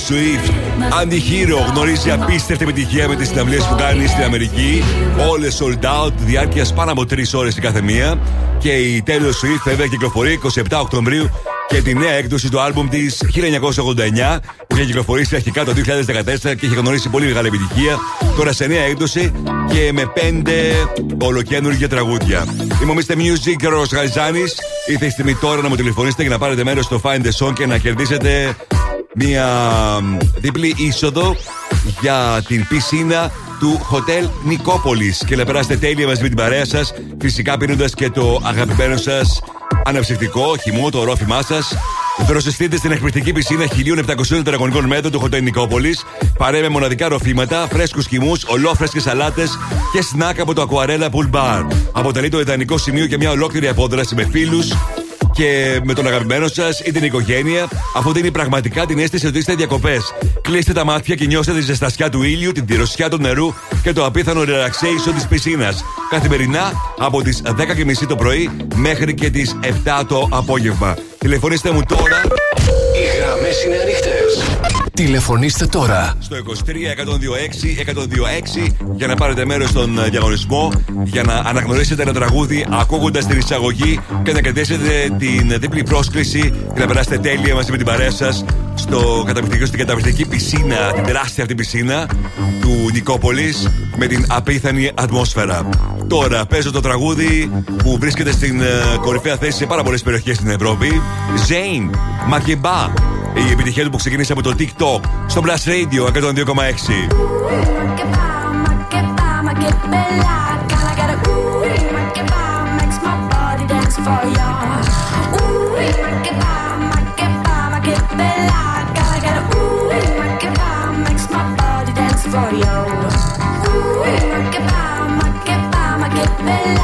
The Taylor Swift. Αντιχείρο γνωρίζει απίστευτη επιτυχία με τις συναυλίες που κάνει στην Αμερική. Όλες sold out, διάρκειας πάνω από 3 ώρες η κάθε μία. Και η Taylor Swift βέβαια κυκλοφορεί 27 Οκτωβρίου και τη νέα έκδοση του άλμπουμ της 1989 που είχε κυκλοφορήσει αρχικά το 2014 και είχε γνωρίσει πολύ μεγάλη επιτυχία. Τώρα σε νέα έκδοση και με πέντε ολοκένουργια τραγούδια. Είμαι ο Mr. Music και ο Ρος Γαϊζάνης. Ήρθε η στιγμή τώρα να μου τηλεφωνήσετε και να πάρετε μέρος στο Find the Song και να κερδίσετε μία διπλή είσοδο για την πισίνα του Hotel Νικόπολης και να περάσετε τέλεια μαζί με την παρέα σας, φυσικά πίνοντας και το αγαπημένο σας αναψυκτικό χυμό, το ορόφημά σας. Δροσιστείτε στην εκπληκτική πισίνα 1700 τετραγωνικών μέτρων του Hotel Νικόπολης. Παρέ με μοναδικά ροφήματα, φρέσκους χυμούς, ολόφρεσκες σαλάτες και σνακ από το Aquarella Pool Bar. Αποτελεί το ιδανικό σημείο για μια ολόκληρη απόδραση με φίλους και με τον αγαπημένο σας ή την οικογένεια, αφού δίνει πραγματικά την αίσθηση ότι είστε διακοπές. Κλείστε τα μάτια και νιώστε τη ζεστασιά του ήλιου, την τυροσιά του νερού και το απίθανο relaxation της πισίνας. Καθημερινά από τις 10.30 το πρωί μέχρι και τις 7 το απόγευμα. Τηλεφωνήστε μου τώρα Οι γραμμές είναι ανοιχτές. Τηλεφωνήστε τώρα. στο 23 126 126 για να πάρετε μέρος στον ε, διαγωνισμό, για να αναγνωρίσετε ένα τραγούδι ακούγοντας την εισαγωγή και να κερδίσετε την διπλή πρόσκληση και να περάσετε τέλεια μαζί με την παρέα σας στο καταπληκτικό, στην καταπληκτική πισίνα, την τεράστια αυτή πισίνα του Νικόπολης με την απίθανη ατμόσφαιρα. Τώρα παίζω το τραγούδι που βρίσκεται στην ε, κορυφαία θέση σε πάρα πολλές περιοχές στην Ευρώπη. Zane, Μακεμπά. Η επιτυχία του που ξεκίνησε από το TikTok Talk στο Blast Radio 102,6. for you. Ooh, my.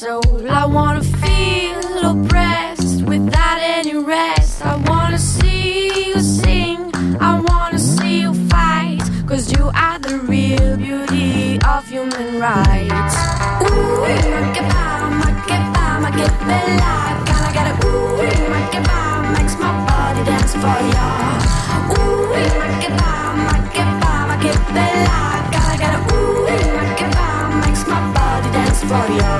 Soul. I wanna feel oppressed without any rest. I wanna see you sing. I wanna see you fight. Cause you are the real beauty of human rights. Ooh, ma che fa, ma che fa, ma che bella. Can I get a ooh, ma che fa, makes my body dance for ya. Ooh, ma che fa, ma che fa, ma che bella. Can I get a ooh, ma che fa, makes my body dance for ya.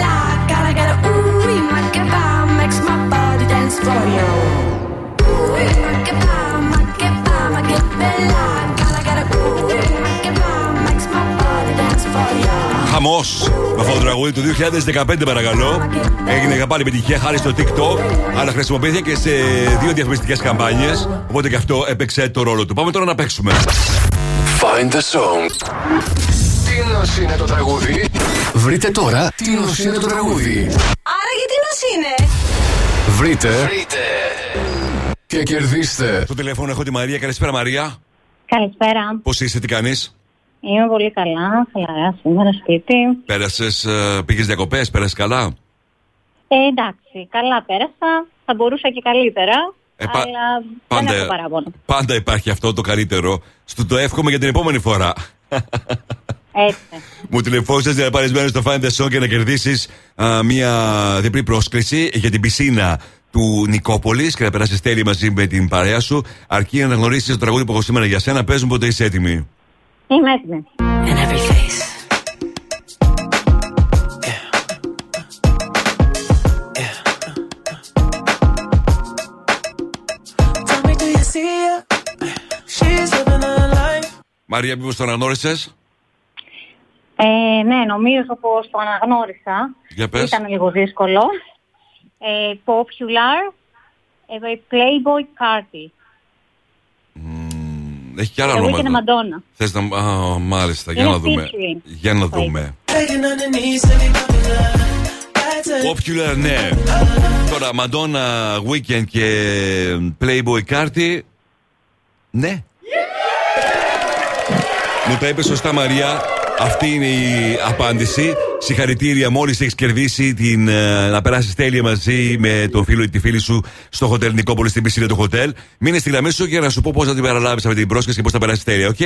Χαμός με αυτό το τραγούδι του 2015, παρακαλώ. Έγινε πάλι επιτυχία χάρη στο TikTok, αλλά χρησιμοποιήθηκε και σε δύο διαφημιστικές καμπάνιες. Οπότε και αυτό έπαιξε το ρόλο του. Πάμε τώρα να παίξουμε. Find the song. Τι νος είναι το τραγούδι. Βρείτε τώρα τι νος είναι το τραγούδι. Άρα γιατί νος είναι; Βρείτε. Βρείτε. Και κερδίστε. Στο τηλέφωνο έχω τη Μαρία. Καλησπέρα, Μαρία. Καλησπέρα. Πώς είσαι, τι κάνεις; Είμαι πολύ καλά. Χαλαρά σήμερα σπίτι. Πέρασες, πήγες διακοπές, πέρασες καλά; Ε, εντάξει, καλά πέρασα. Θα μπορούσα και καλύτερα. Ε, πα- αλλά πάντα- δεν έχω παράπονο. Πάντα υπάρχει αυτό το καλύτερο. Στο το εύχομαι για την επόμενη φορά. Έτσι. Μου τηλεφώνησες για να πάρεις μέρος στο Find the Song και να κερδίσεις μια διπλή πρόσκληση για την πισίνα του Νικόπολης και να περάσεις τέλει μαζί με την παρέα σου. Αρκεί να γνωρίσει το τραγούδι που έχω σήμερα για σένα. Παίζουν πότε είσαι έτοιμη. Είμαι έτοιμη. In every face. Tell me, do you see her? She's living her life. Μαρία, μήπως το αναγνώρισες; Ε, ναι, νομίζω πως το αναγνώρισα. Για πες. Ήταν λίγο δύσκολο. Ε, popular. Ε, Playboy Carty. Έχει και άλλα Εγώ και την ονόματα. Μαντόνα. Θες να. Α, μάλιστα, για Είναι να δούμε. featuring. Για να δούμε. Begging on the knees to be popular. That's it. Popular, ναι. Τώρα, Madonna, Weekend και Playboy Carty. Ναι. Μου τα είπε σωστά, Μαρία. Αυτή είναι η απάντηση. Συγχαρητήρια, μόλις έχεις κερδίσει την, ε, να περάσεις τέλεια μαζί με τον φίλο ή τη φίλη σου στο hotel Νικόπολη στην πισίνα του hotel. Μείνε στη γραμμή σου για να σου πω πώς θα την παραλάβεις αυτή την πρόσκληση και πώς θα περάσεις τέλεια, οκ;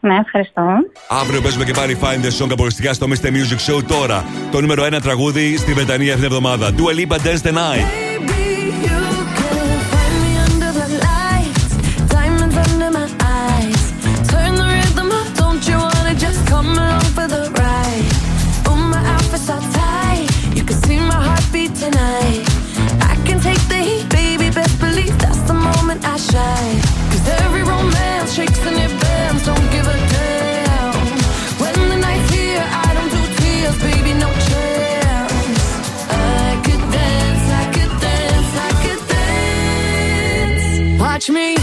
Ναι, ευχαριστώ. Αύριο παίζουμε και πάλι Find the Song αποκλειστικά στο Mr. Music Show τώρα. Το νούμερο 1 τραγούδι στη Βρετανία αυτήν την εβδομάδα. Dua Lipa Dance the Night. Me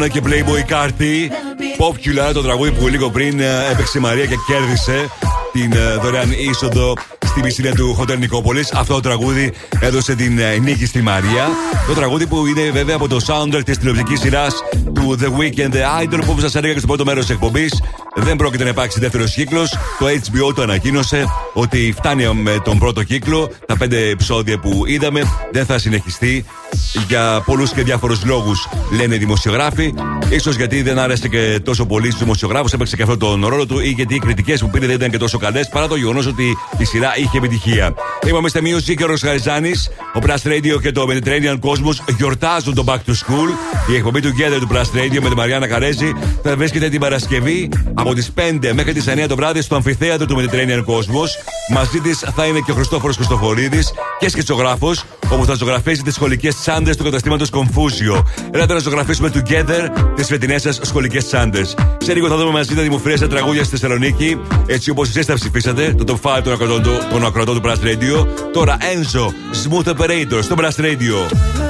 Madonna και Playboy Carty. Popular, το τραγούδι που λίγο πριν ε, έπαιξε η Μαρία και κέρδισε την ε, δωρεάν είσοδο στη μισήλια του Χοντέρ Νικόπολης. Αυτό το τραγούδι έδωσε την ε, νίκη στη Μαρία. Το τραγούδι που είναι βέβαια από το soundtrack της τηλεοπτικής σειράς του The Weekend The Idol που σας έλεγα και στο πρώτο μέρος της εκπομπής. Δεν πρόκειται να υπάρξει δεύτερος κύκλος. Το HBO το ανακοίνωσε ότι φτάνει με τον πρώτο κύκλο. Τα πέντε επεισόδια που είδαμε δεν θα συνεχιστεί για πολλούς και διάφορους λόγους, λένε οι δημοσιογράφοι. σω γιατί δεν άρεσε και τόσο πολύ στους δημοσιογράφους, έπαιξε και αυτό τον ρόλο του, ή γιατί οι κριτικές που πήρε δεν ήταν και τόσο καλές, παρά το γεγονός ότι η σειρά είχε επιτυχία. Είμαστε Music και ο Ροσχαριζάνη, ο Blast Radio και το Mediterranean Cosmos γιορτάζουν το Back to School. Η εκπομπή του Together του Blast Radio με τη Μαριάννα Καρέζη θα βρίσκεται την Παρασκευή από τις 5 μέχρι τις 9 το βράδυ στο αμφιθέατρο του Mediterranean Cosmos. Μαζί της θα είναι και ο Χριστόφορος Χριστοφορίδης και σκητσογράφο, όπου θα ζωγραφίσει τις σχολικές τσάντες του καταστήματος Confucio. Έλατε να ζωγραφίσουμε together τις φετινές σας σχολικές τσάντες. Σε λίγο θα δούμε μαζί τα δημοφιλέστερα τραγούδια στη Θεσσαλονίκη, έτσι όπως εσείς τα ψηφίσατε, το top 5 των ακροτών του, των ακροατών του Blast Radio. Τώρα Enzo, Smooth Operator στο Blast Radio.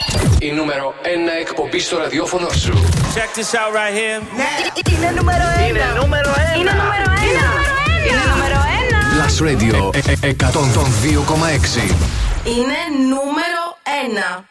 Η νούμερο 1 εκπομπή στο ραδιόφωνο σου. Check this out right here. Είναι νούμερο ένα. Είναι νούμερο ένα. Είναι νούμερο ένα. Είναι νούμερο ένα. Plus Plus Radio ε, ε, 102,6. Είναι νούμερο 1.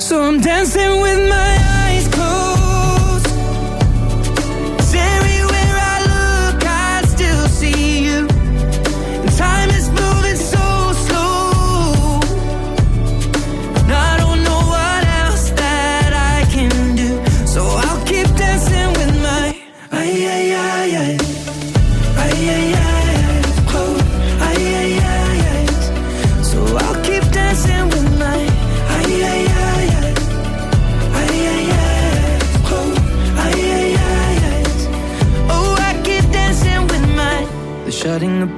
So I'm dancing with my eyes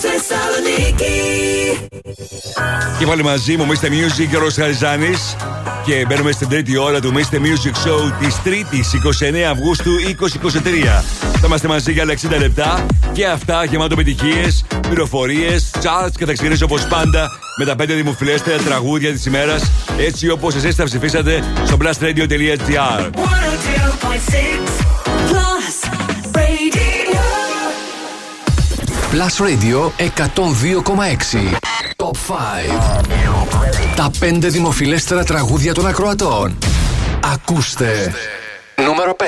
Θεσσαλονίκη. Και πάλι μαζί μου, Mr. Music και ο Ρος Χαριζάνης. Και μπαίνουμε στην τρίτη ώρα του Mr. Music Show της Τρίτης 29 Αυγούστου 2023. Θα είμαστε μαζί για άλλα 60 λεπτά και αυτά γεμάτο επιτυχίες, πληροφορίες, charts και θα ξεκινήσω όπως πάντα με τα 5 δημοφιλέστερα τραγούδια της ημέρας έτσι όπως εσείς τα ψηφίσατε στο blastradio.gr. 102.6 Plus Radio 102,6 Top 5 Τα 5 δημοφιλέστερα τραγούδια των ακροατών. Ακούστε. Νούμερο 5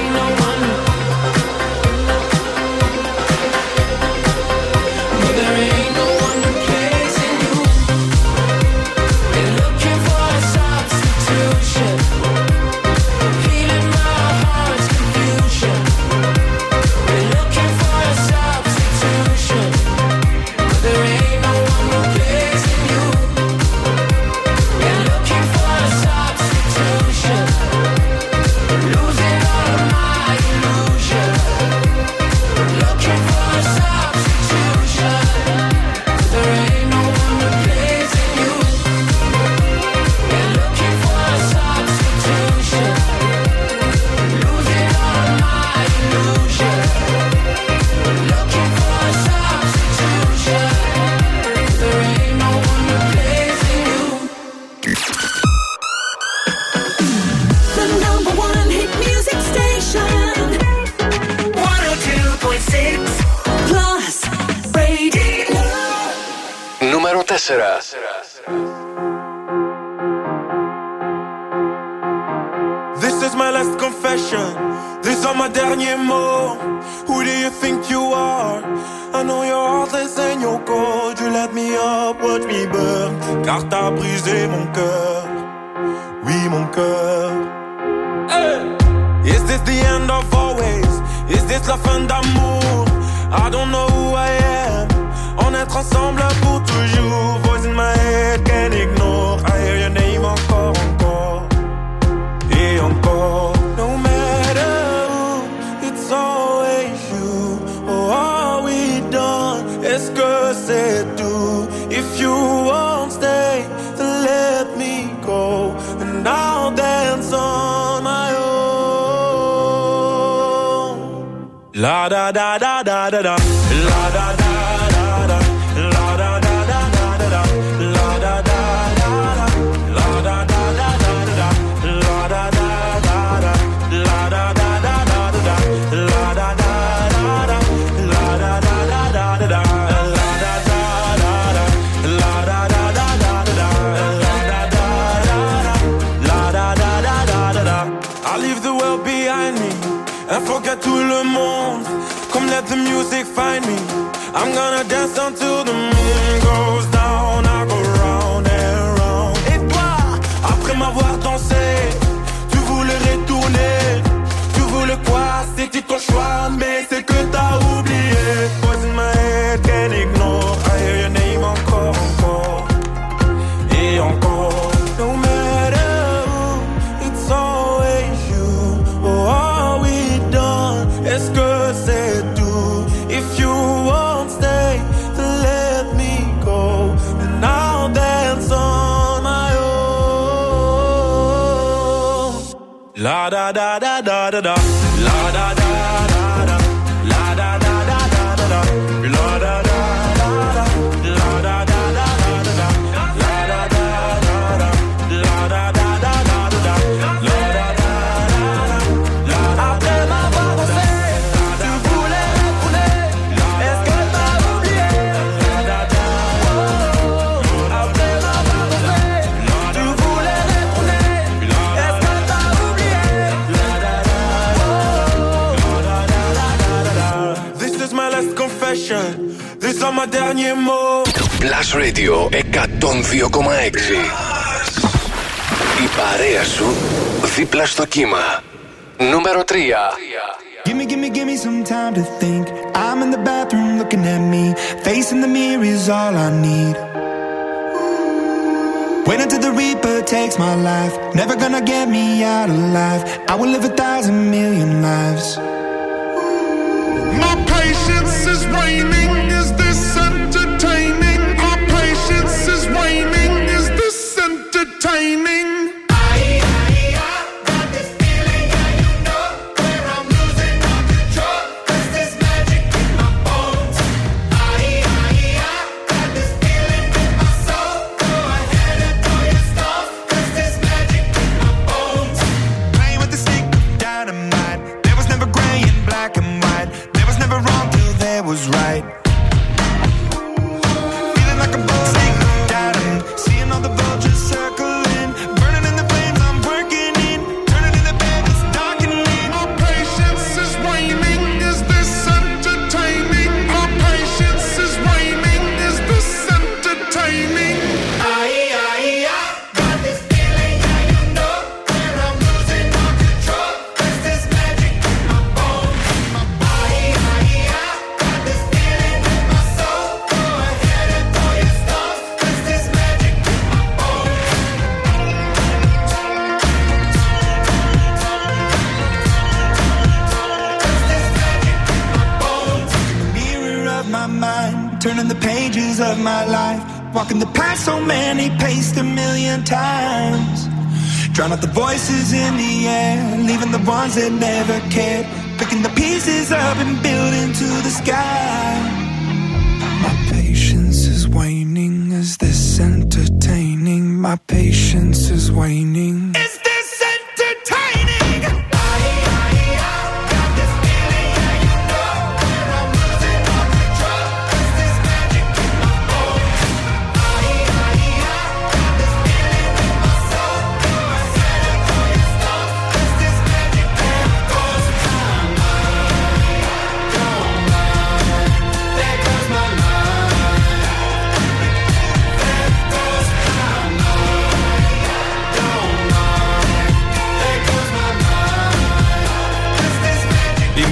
ain't no cause it never cared.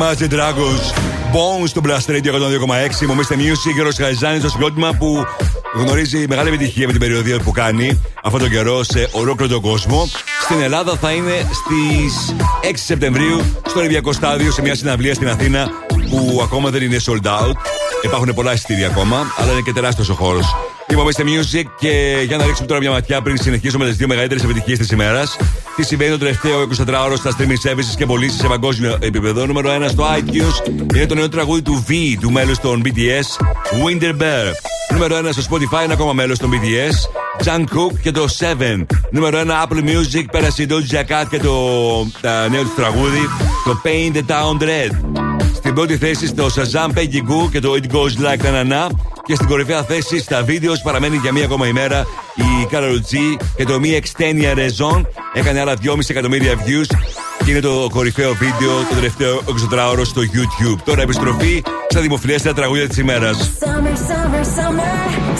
Imagine Dragons. Bones στο Blast Radio 102,6. Μου Mr. Music και ο Χαϊζάνης στο συγκρότημα που γνωρίζει μεγάλη επιτυχία με την περιοδία που κάνει αυτόν τον καιρό σε ολόκληρο τον κόσμο. Στην Ελλάδα θα είναι στις 6 Σεπτεμβρίου στο Ολυμπιακό Στάδιο σε μια συναυλία στην Αθήνα που ακόμα δεν είναι sold out. Υπάρχουν πολλά εισιτήρια ακόμα, αλλά είναι και τεράστιος ο χώρος. Λοιπόν, Mr. Music και για να ρίξουμε τώρα μια ματιά πριν συνεχίσουμε με τις δύο μεγαλύτερες επιτυχίες της ημέρας. Τι συμβαίνει το τελευταίο 24ωρο στα streaming services και πωλήσεις σε παγκόσμιο επίπεδο; Νούμερο 1 στο iTunes είναι το νέο τραγούδι του V, του μέλους των BTS, Winter Bear. Νούμερο 1 στο Spotify είναι ακόμα μέλος των BTS, Jungkook και το 7. Νούμερο 1 Apple Music πέρασε η Doja Cat και το τα, νέο του τραγούδι, το Paint the Town Red. Στην πρώτη θέση στο Shazam Peggy Goo και το It Goes Like Na Na Na. Και στην κορυφαία θέση στα βίντεος παραμένει για μία ακόμα ημέρα η Carol G και το Mi Extenia Raison. Έκανε άλλα 2,5 εκατομμύρια views και είναι το κορυφαίο βίντεο το τελευταίο 24ωρο στο YouTube. Τώρα επιστροφή στα δημοφιλέστερα τραγούδια τη ημέρα. Summer, summer, summer,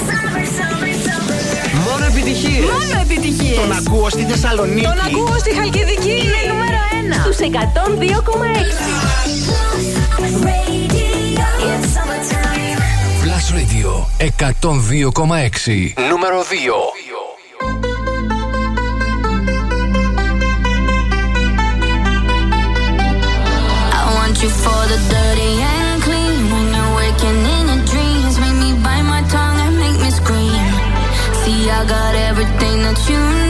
summer, summer, summer. Μόνο επιτυχίε. Μόνο επιτυχίε. Τον ακούω στη Θεσσαλονίκη. Τον ακούω στη Χαλκιδική. Είναι νούμερο 1 στους 102,6. Radio, it's summertime. Plus Radio 102,6. Νούμερο 2. You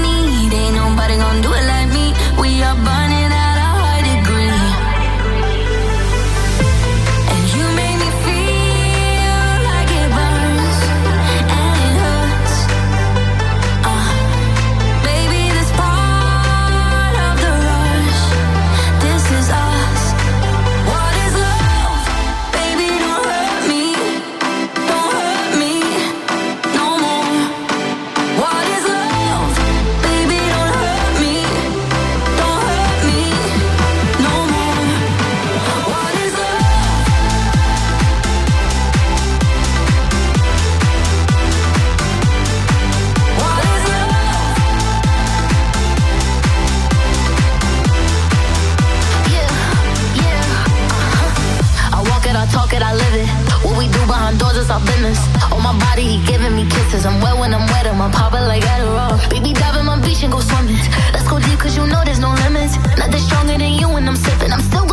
business. On my body, he giving me kisses. I'm wet when I'm wet, I'm popping like Adderall. Baby, dive in my beach and go swimming. Let's go deep, cause you know there's no limits. Nothing stronger than you when I'm sipping. I'm still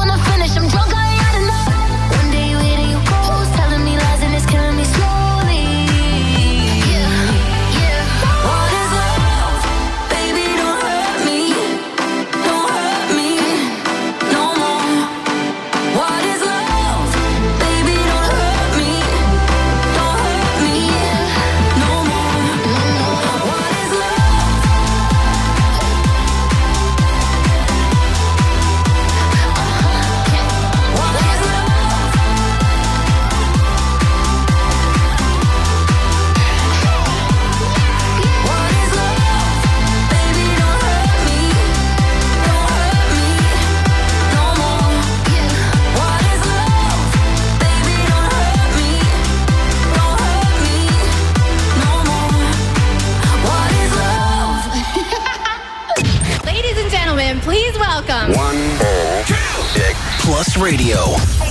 radio.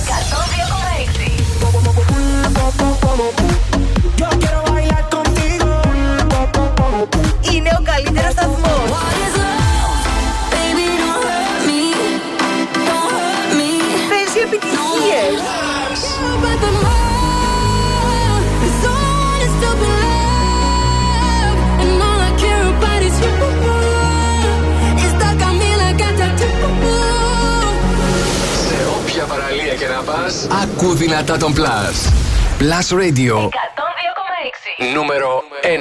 Μας, ακού δυνατά τον Plus. Plus Radio. 102,6. Νούμερο 1.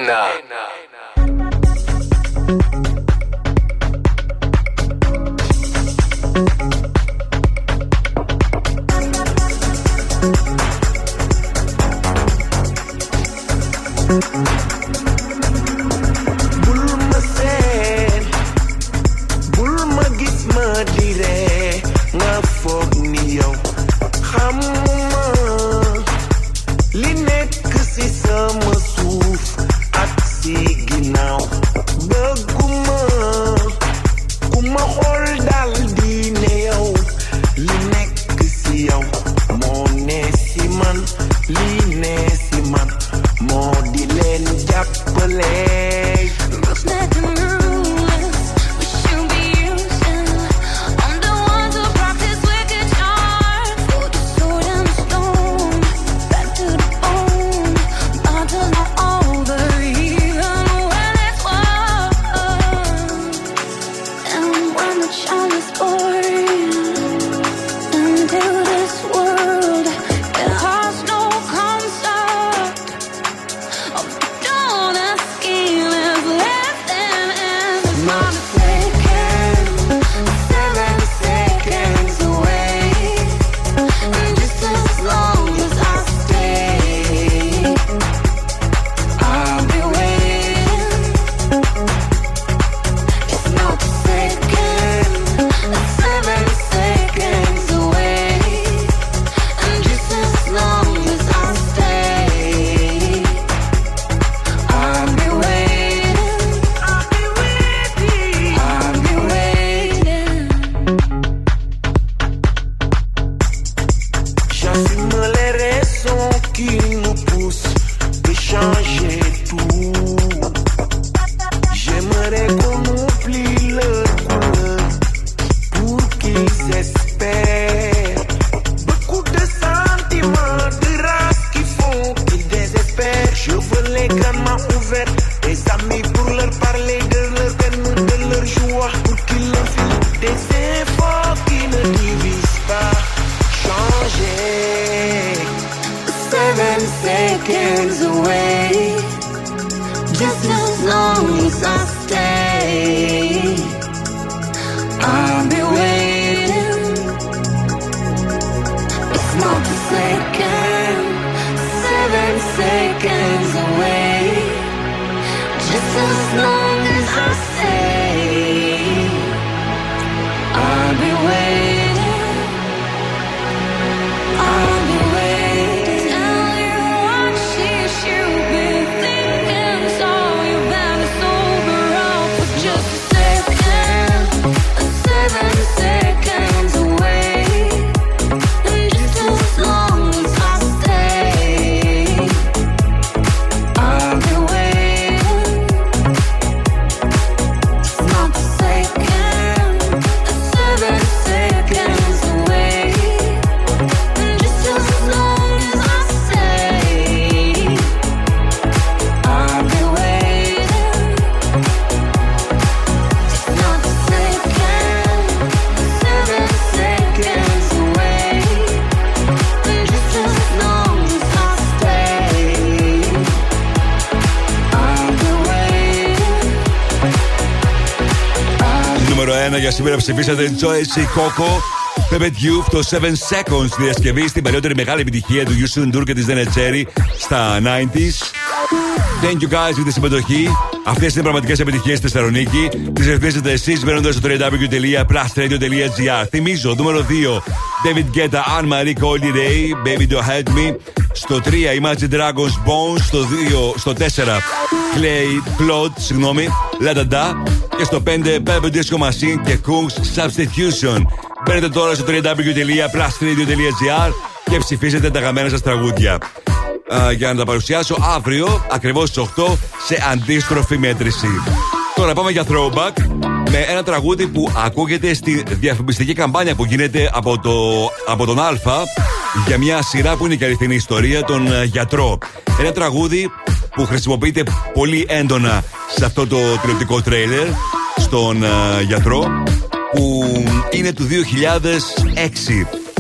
Ψηφίσατε Joyce Coco. Pepet Youth το 7 Seconds στη διασκευή στην παλιότερη μεγάλη επιτυχία του Yusun Dur και της Dana Cherry στα 90s. Thank you guys για τη συμμετοχή. Αυτές είναι πραγματικές επιτυχίες στη Θεσσαλονίκη. Τις ρυθμίζετε εσείς μπαίνοντας στο www.plusradio.gr. Θυμίζω, νούμερο 2, David Guetta, Anne Marie Coldy Ray, Baby Don't Hurt Me. Στο 3, Imagine Dragons Bones. Στο 2, στο 4, Clay Claude, συγγνώμη, La Da Da. Και στο 5, Pebble Disco Machine και Kungs Substitution. Μπαίνετε τώρα στο www.plusradio.gr και ψηφίσετε τα γαμμένα σας τραγούδια. Α, για να τα παρουσιάσω αύριο, ακριβώς στις 8, σε αντίστροφη μέτρηση. Τώρα πάμε για throwback με ένα τραγούδι που ακούγεται στη διαφημιστική καμπάνια που γίνεται από, το, από τον άλφα για μια σειρά που είναι και αληθινή ιστορία, τον ε, Γιατρό. Ένα τραγούδι που χρησιμοποιείται πολύ έντονα σε αυτό το τηλεοπτικό τρέιλερ στον ε, Γιατρό που είναι του 2006.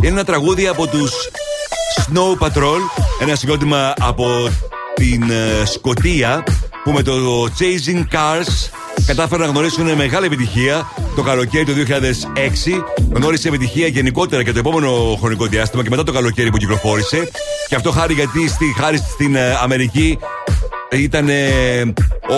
Είναι ένα τραγούδι από τους Snow Patrol, ένα συγκρότημα από την ε, Σκοτία που με το Chasing Cars κατάφεραν να γνωρίσουν μεγάλη επιτυχία το καλοκαίρι του 2006. Γνώρισε επιτυχία γενικότερα και το επόμενο χρονικό διάστημα και μετά το καλοκαίρι που κυκλοφόρησε. Και αυτό χάρη γιατί στη, χάρη στην ε, Αμερική ήταν ε,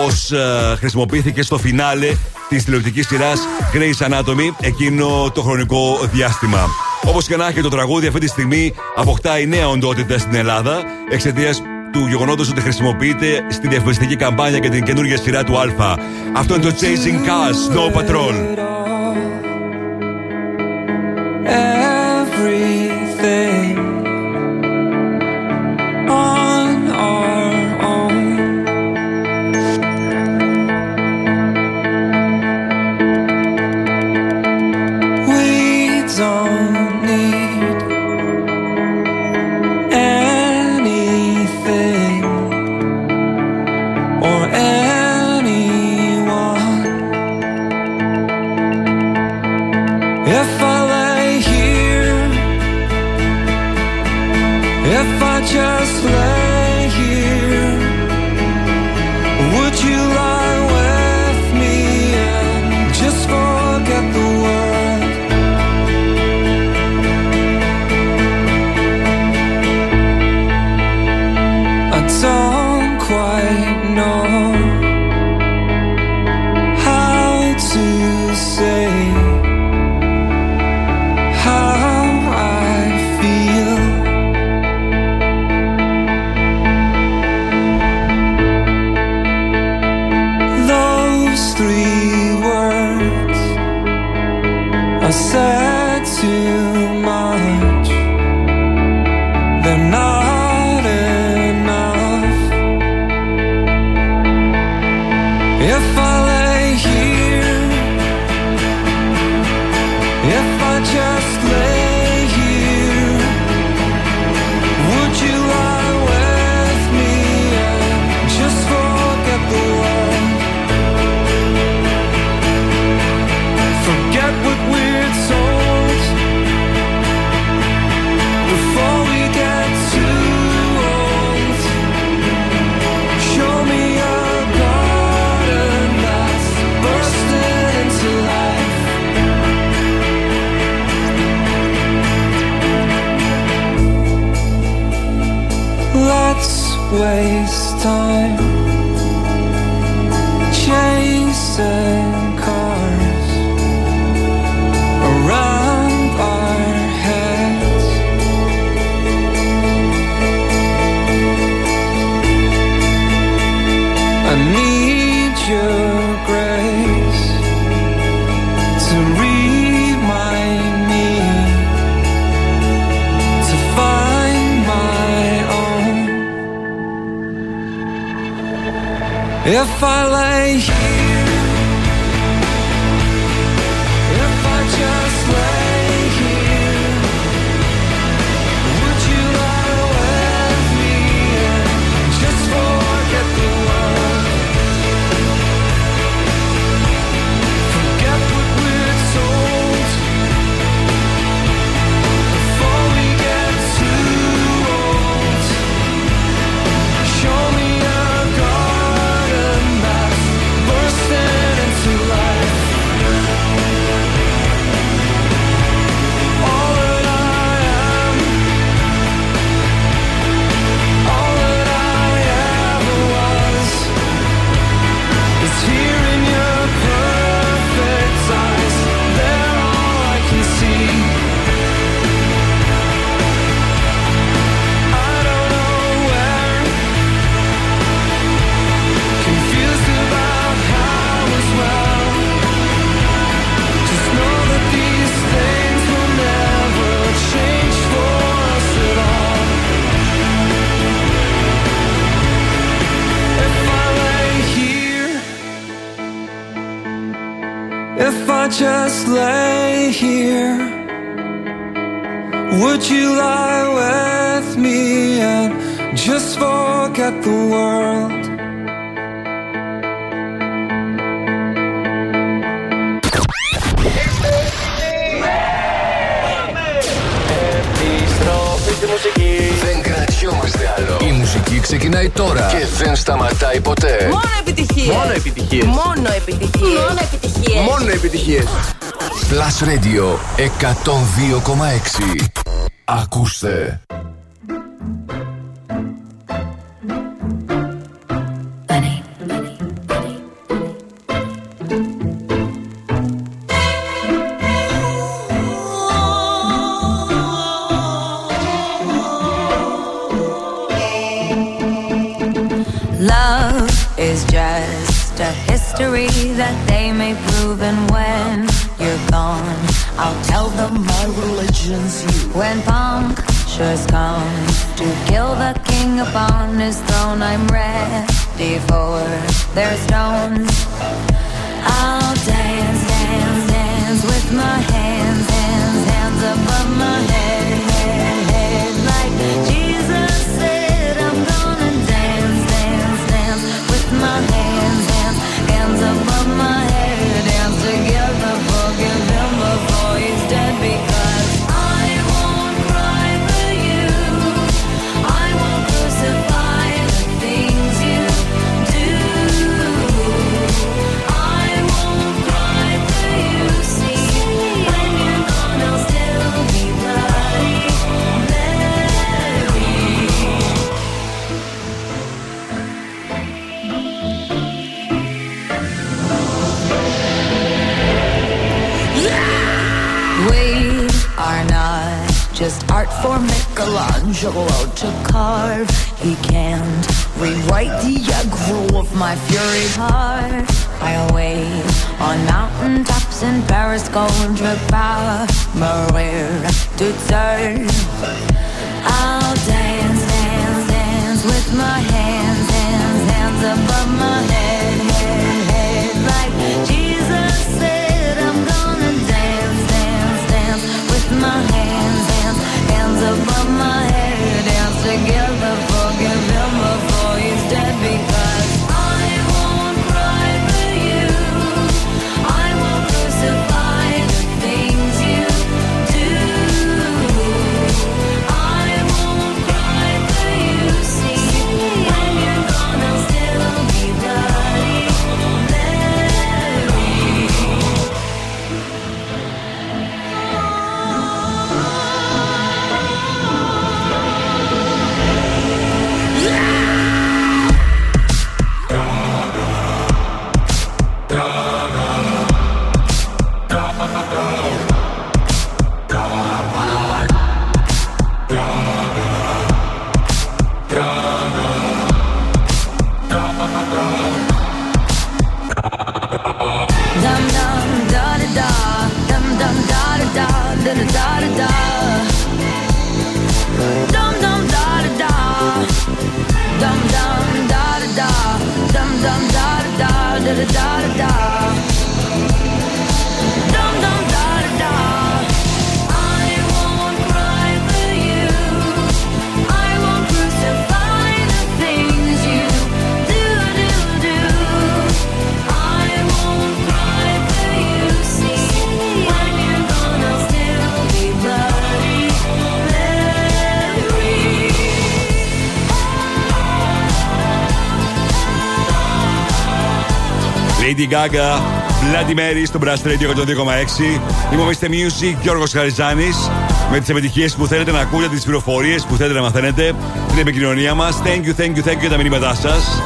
ως ε, χρησιμοποιήθηκε στο φινάλε της τηλεοπτικής σειράς Grey's Anatomy εκείνο το χρονικό διάστημα. Όπως και να έχει το τραγούδι, αυτή τη στιγμή αποκτάει νέα οντότητα στην Ελλάδα εξαιτίας του γεγονότος ότι χρησιμοποιείται στη διαφημιστική καμπάνια για την καινούργια σειρά του Αλφά. Αυτό είναι το Chasing Cars, No Patrol. if I lay you lie with me and just forget the world. Δεν κρατιόμαστε άλλο. Η μουσική ξεκινάει τώρα και δεν σταματάει ποτέ. Μόνο επιτυχίες. Μόνο επιτυχίες. Μόνο επιτυχίες. Μόνο επιτυχίες. Μόνο επιτυχίες. Plus Radio 102,6. Ακούστε. Lady Gaga, Bloody Mary στο Blast Radio 102,6. Είμαι ο Mr. Music Γιώργος Χαριζάνης με τις επιτυχίες που θέλετε να ακούτε, τις πληροφορίες που θέλετε να μαθαίνετε, την επικοινωνία μας. Thank you, thank you, thank you για τα μηνύματά σας.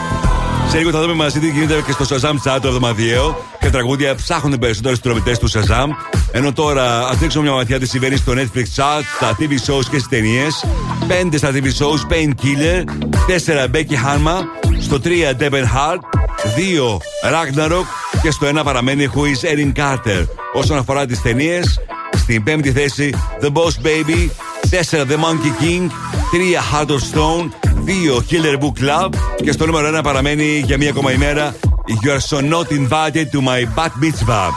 Σε λίγο θα δούμε μαζί τι γίνεται και στο Shazam Chat το εβδομαδιαίο και τραγούδια ψάχνουν περισσότερες τρομητέ του Shazam. Ενώ τώρα α δείξουμε μια ματιά τι συμβαίνει στο Netflix Chat, στα TV shows και στις ταινίες. 5 στα TV shows, Painkiller. 4 Becky Harma. Στο 3 Devin Hart. 2 Ragnarok. Και στο 1 παραμένει Who is Erin Carter. Όσον αφορά τις ταινίες, στην πέμπτη θέση The Boss Baby. 4 The Monkey King. 3 Heart of Stone. 2 Killer Book Club. Και στο νούμερο 1 παραμένει για μία ακόμα ημέρα You are so not invited to my bat mitzvah.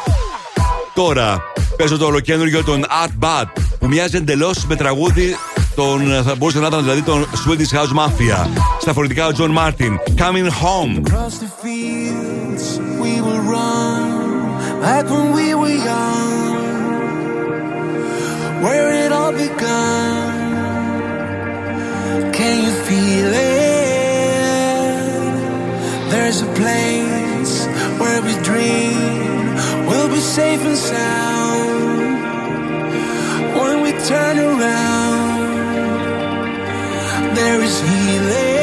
Τώρα παίζω το ολοκένουργιο των Art Bad που μοιάζει εντελώς με τραγούδι τον, θα μπορούσε να ήταν δηλαδή τον Swedish House Mafia. Στα φορητικά ο John Martin. Coming home. Across the fields we will run like when we were young, where it all begun. Can you feel it? place where we dream we'll be safe and sound. When we turn around, there is healing.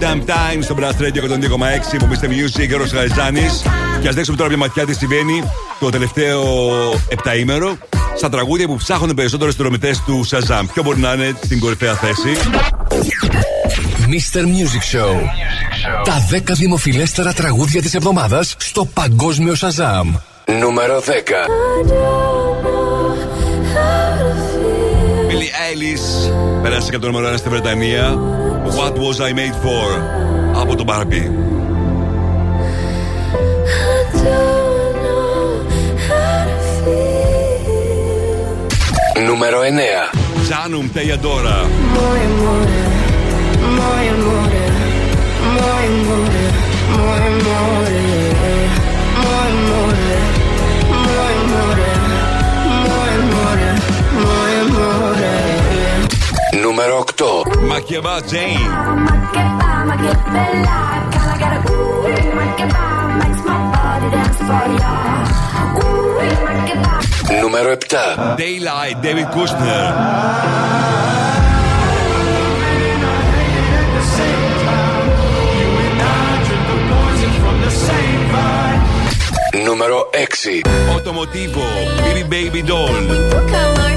Damn Time στο Blast Radio 102,6 που είστε Music, ο Γαϊζάνη. Και ας δείξουμε τώρα μια ματιά τι συμβαίνει το τελευταίο επταήμερο στα τραγούδια που ψάχνουν περισσότερο συνδρομητές του Shazam. Ποιο μπορεί να είναι στην κορυφαία θέση; Mr. Music Show. Τα 10 δημοφιλέστερα τραγούδια της εβδομάδας στο Παγκόσμιο Σαζάμ. Νούμερο 10. Billy Ellis πέρασε και από το νούμερο 1 στη Βρετανία. What was I made for? Από τον Barbie. Νούμερο 9. Τζάνουμ Τεϊαντόρα. More amore, more Νούμερο 8. Μακεβά Τζέιν. Νούμερο 7. Daylight David Kushner. Νούμερο 6. Automotivo Billy Baby Doll.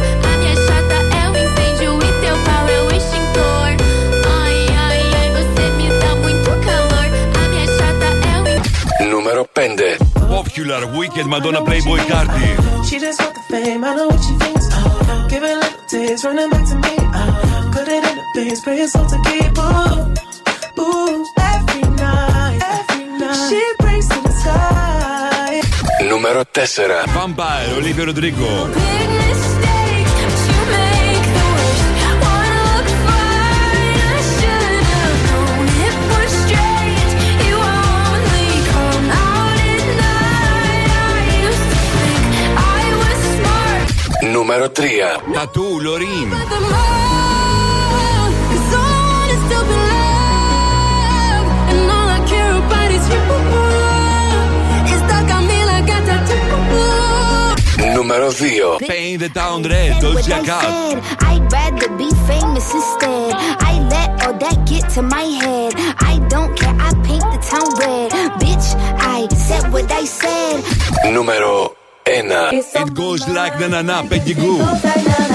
Νούμερο 5. Popular Weekend Madonna Playboy Cardi. She just want the fame, I know what she thinks. Uh, give it a little taste, running back to me. Uh, put it in the base, pray it's all to keep. Ooh, ooh, every night, every night. She prays to the sky. Νούμερο 4. Vampire Olivia Rodrigo. Νούμερο 3. Τατού Λωρίν. Νούμερο 2. Paint the Town Red. Doja Cat. I'd rather be famous instead. I let all that get to my head. I don't care, I paint the town red. Bitch, I said what I said. Νούμερο 1. It goes like na na na Peggy Goo.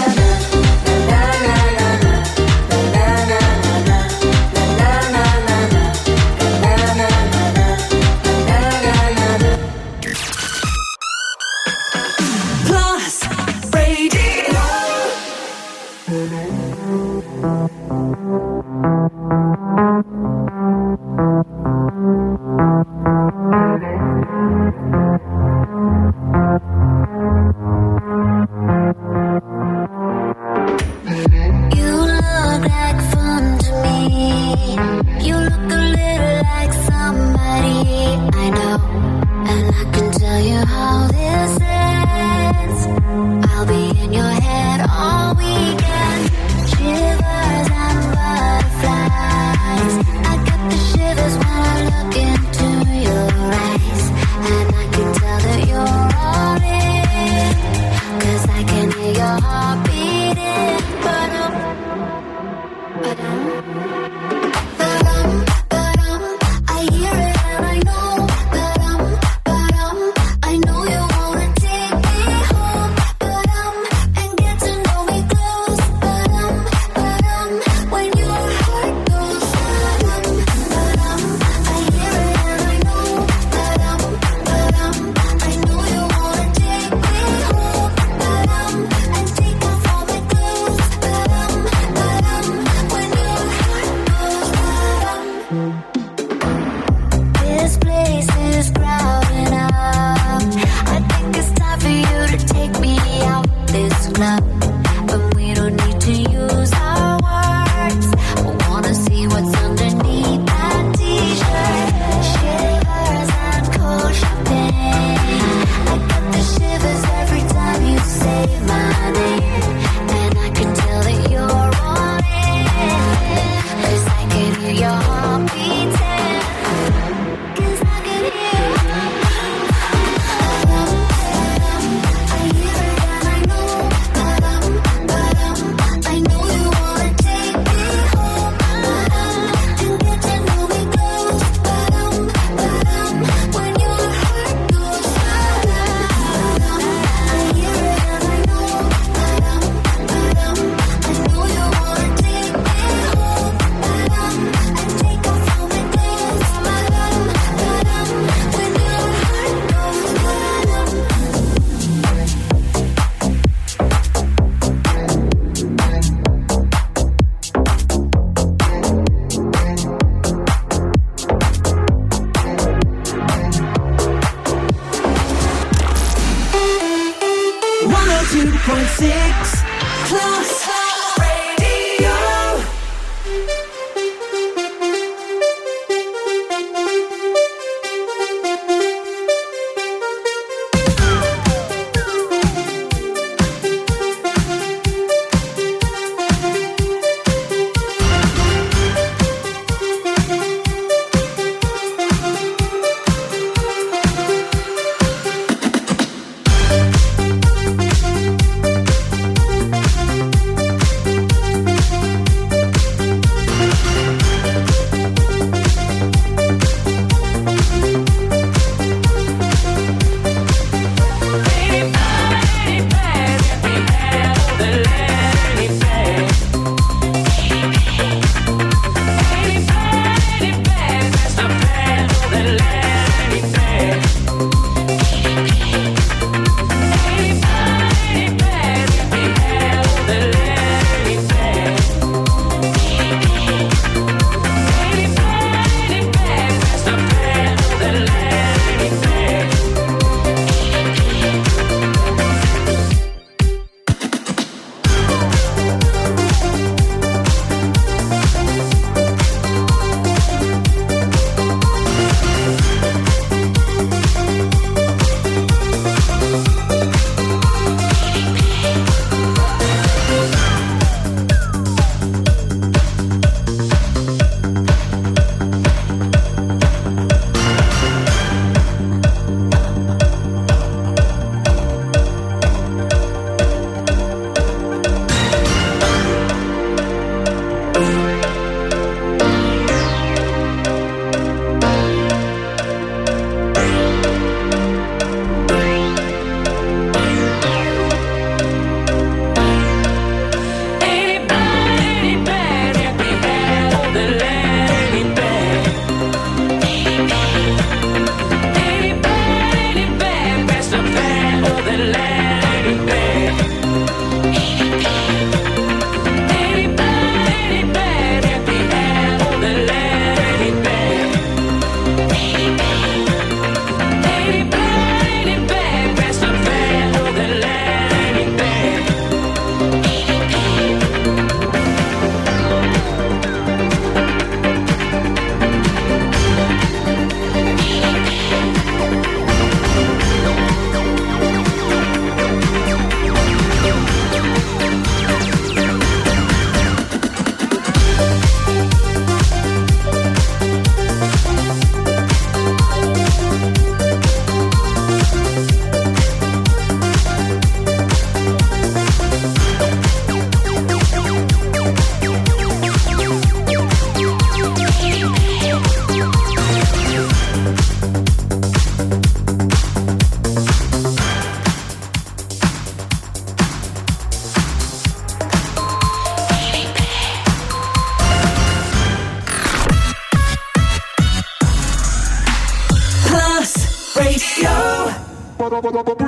Bye.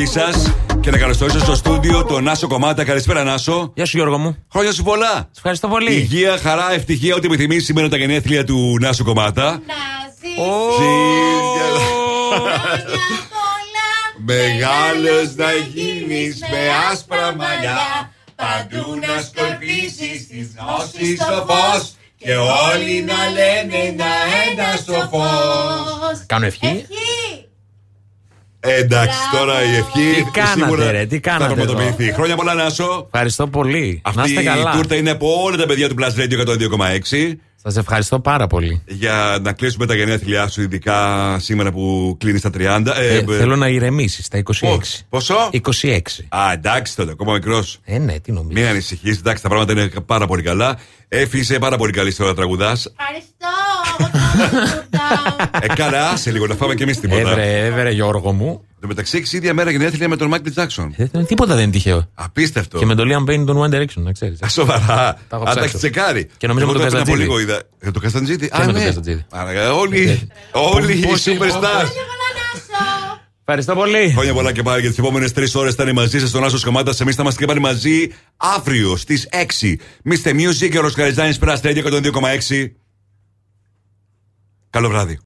Για τη συμμετοχή σας και να καλωσορίσω στο στούντιο τον Νάσο Κομμάτα. Καλησπέρα, Νάσο. Γεια σου, Γιώργο μου. Χρόνια σου πολλά. Σε ευχαριστώ πολύ. Υγεία, χαρά, ευτυχία, ό,τι επιθυμείς σήμερα τα γενέθλια του Νάσου Κομμάτα. Μεγάλος να γίνεις με άσπρα μαλλιά. Παντού να σκορπίσει τη γνώση στο φως. Και όλοι να λένε να ένα στο φως. Κάνω ευχή. Ε, εντάξει, τώρα η ευχή. Τι κάνατε, σίγουρα ρε, τι θα κάνατε πραγματοποιηθεί. εδώ. Χρόνια πολλά, Νάσο. Ευχαριστώ πολύ. να Αυτή είστε η καλά. τούρτα είναι από όλα τα παιδιά του Plus Radio 102,6. Σας ευχαριστώ πάρα πολύ. Για να κλείσουμε τα γενέθλιά σου, ειδικά σήμερα που κλείνεις τα 30. Ε, Ε, ε, θέλω να ηρεμήσεις στα 26. Πόσο; 26. Α, εντάξει τότε, ακόμα μικρός. Ε, ναι, τι νομίζω. Μην ανησυχείς, εντάξει, τα πράγματα είναι πάρα πολύ καλά. Έφη είσαι πάρα πολύ καλή στο να τραγουδάς. Ε, καλά, άσε λίγο να φάμε κι εμείς τίποτα. Έβρε, έβρε, Γιώργο μου. Το μεταξύ έχεις ίδια μέρα γενέθλια με τον Μάικλ Τζάξον. Ε, τίποτα δεν είναι τυχαίο. Απίστευτο. Και με τον Liam Payne τον One Direction, να ξέρεις. Α, Σοβαρά. Τα έχω Αν τα ψάξει. έχεις τσεκάρει. Και νομίζω Εγώ με τον τώρα πριν από Καζατζίδη. λίγο είδα. Για τον Κασταντζίδη. Και με τον Καζατζίδη. Όλοι, όλοι οι Πώς είναι, superstars. Ευχαριστώ πολύ. Χρόνια πολλά και πάλι για τις επόμενες τρεις ώρες θα είναι μαζί σας στον Άσο Καμάτα. Εμεί θα είμαστε και πάλι μαζί αύριο στις 6. Mr. Music και ο Ροσκαριζάνη Πραστέλια 102,6. Καλό βράδυ.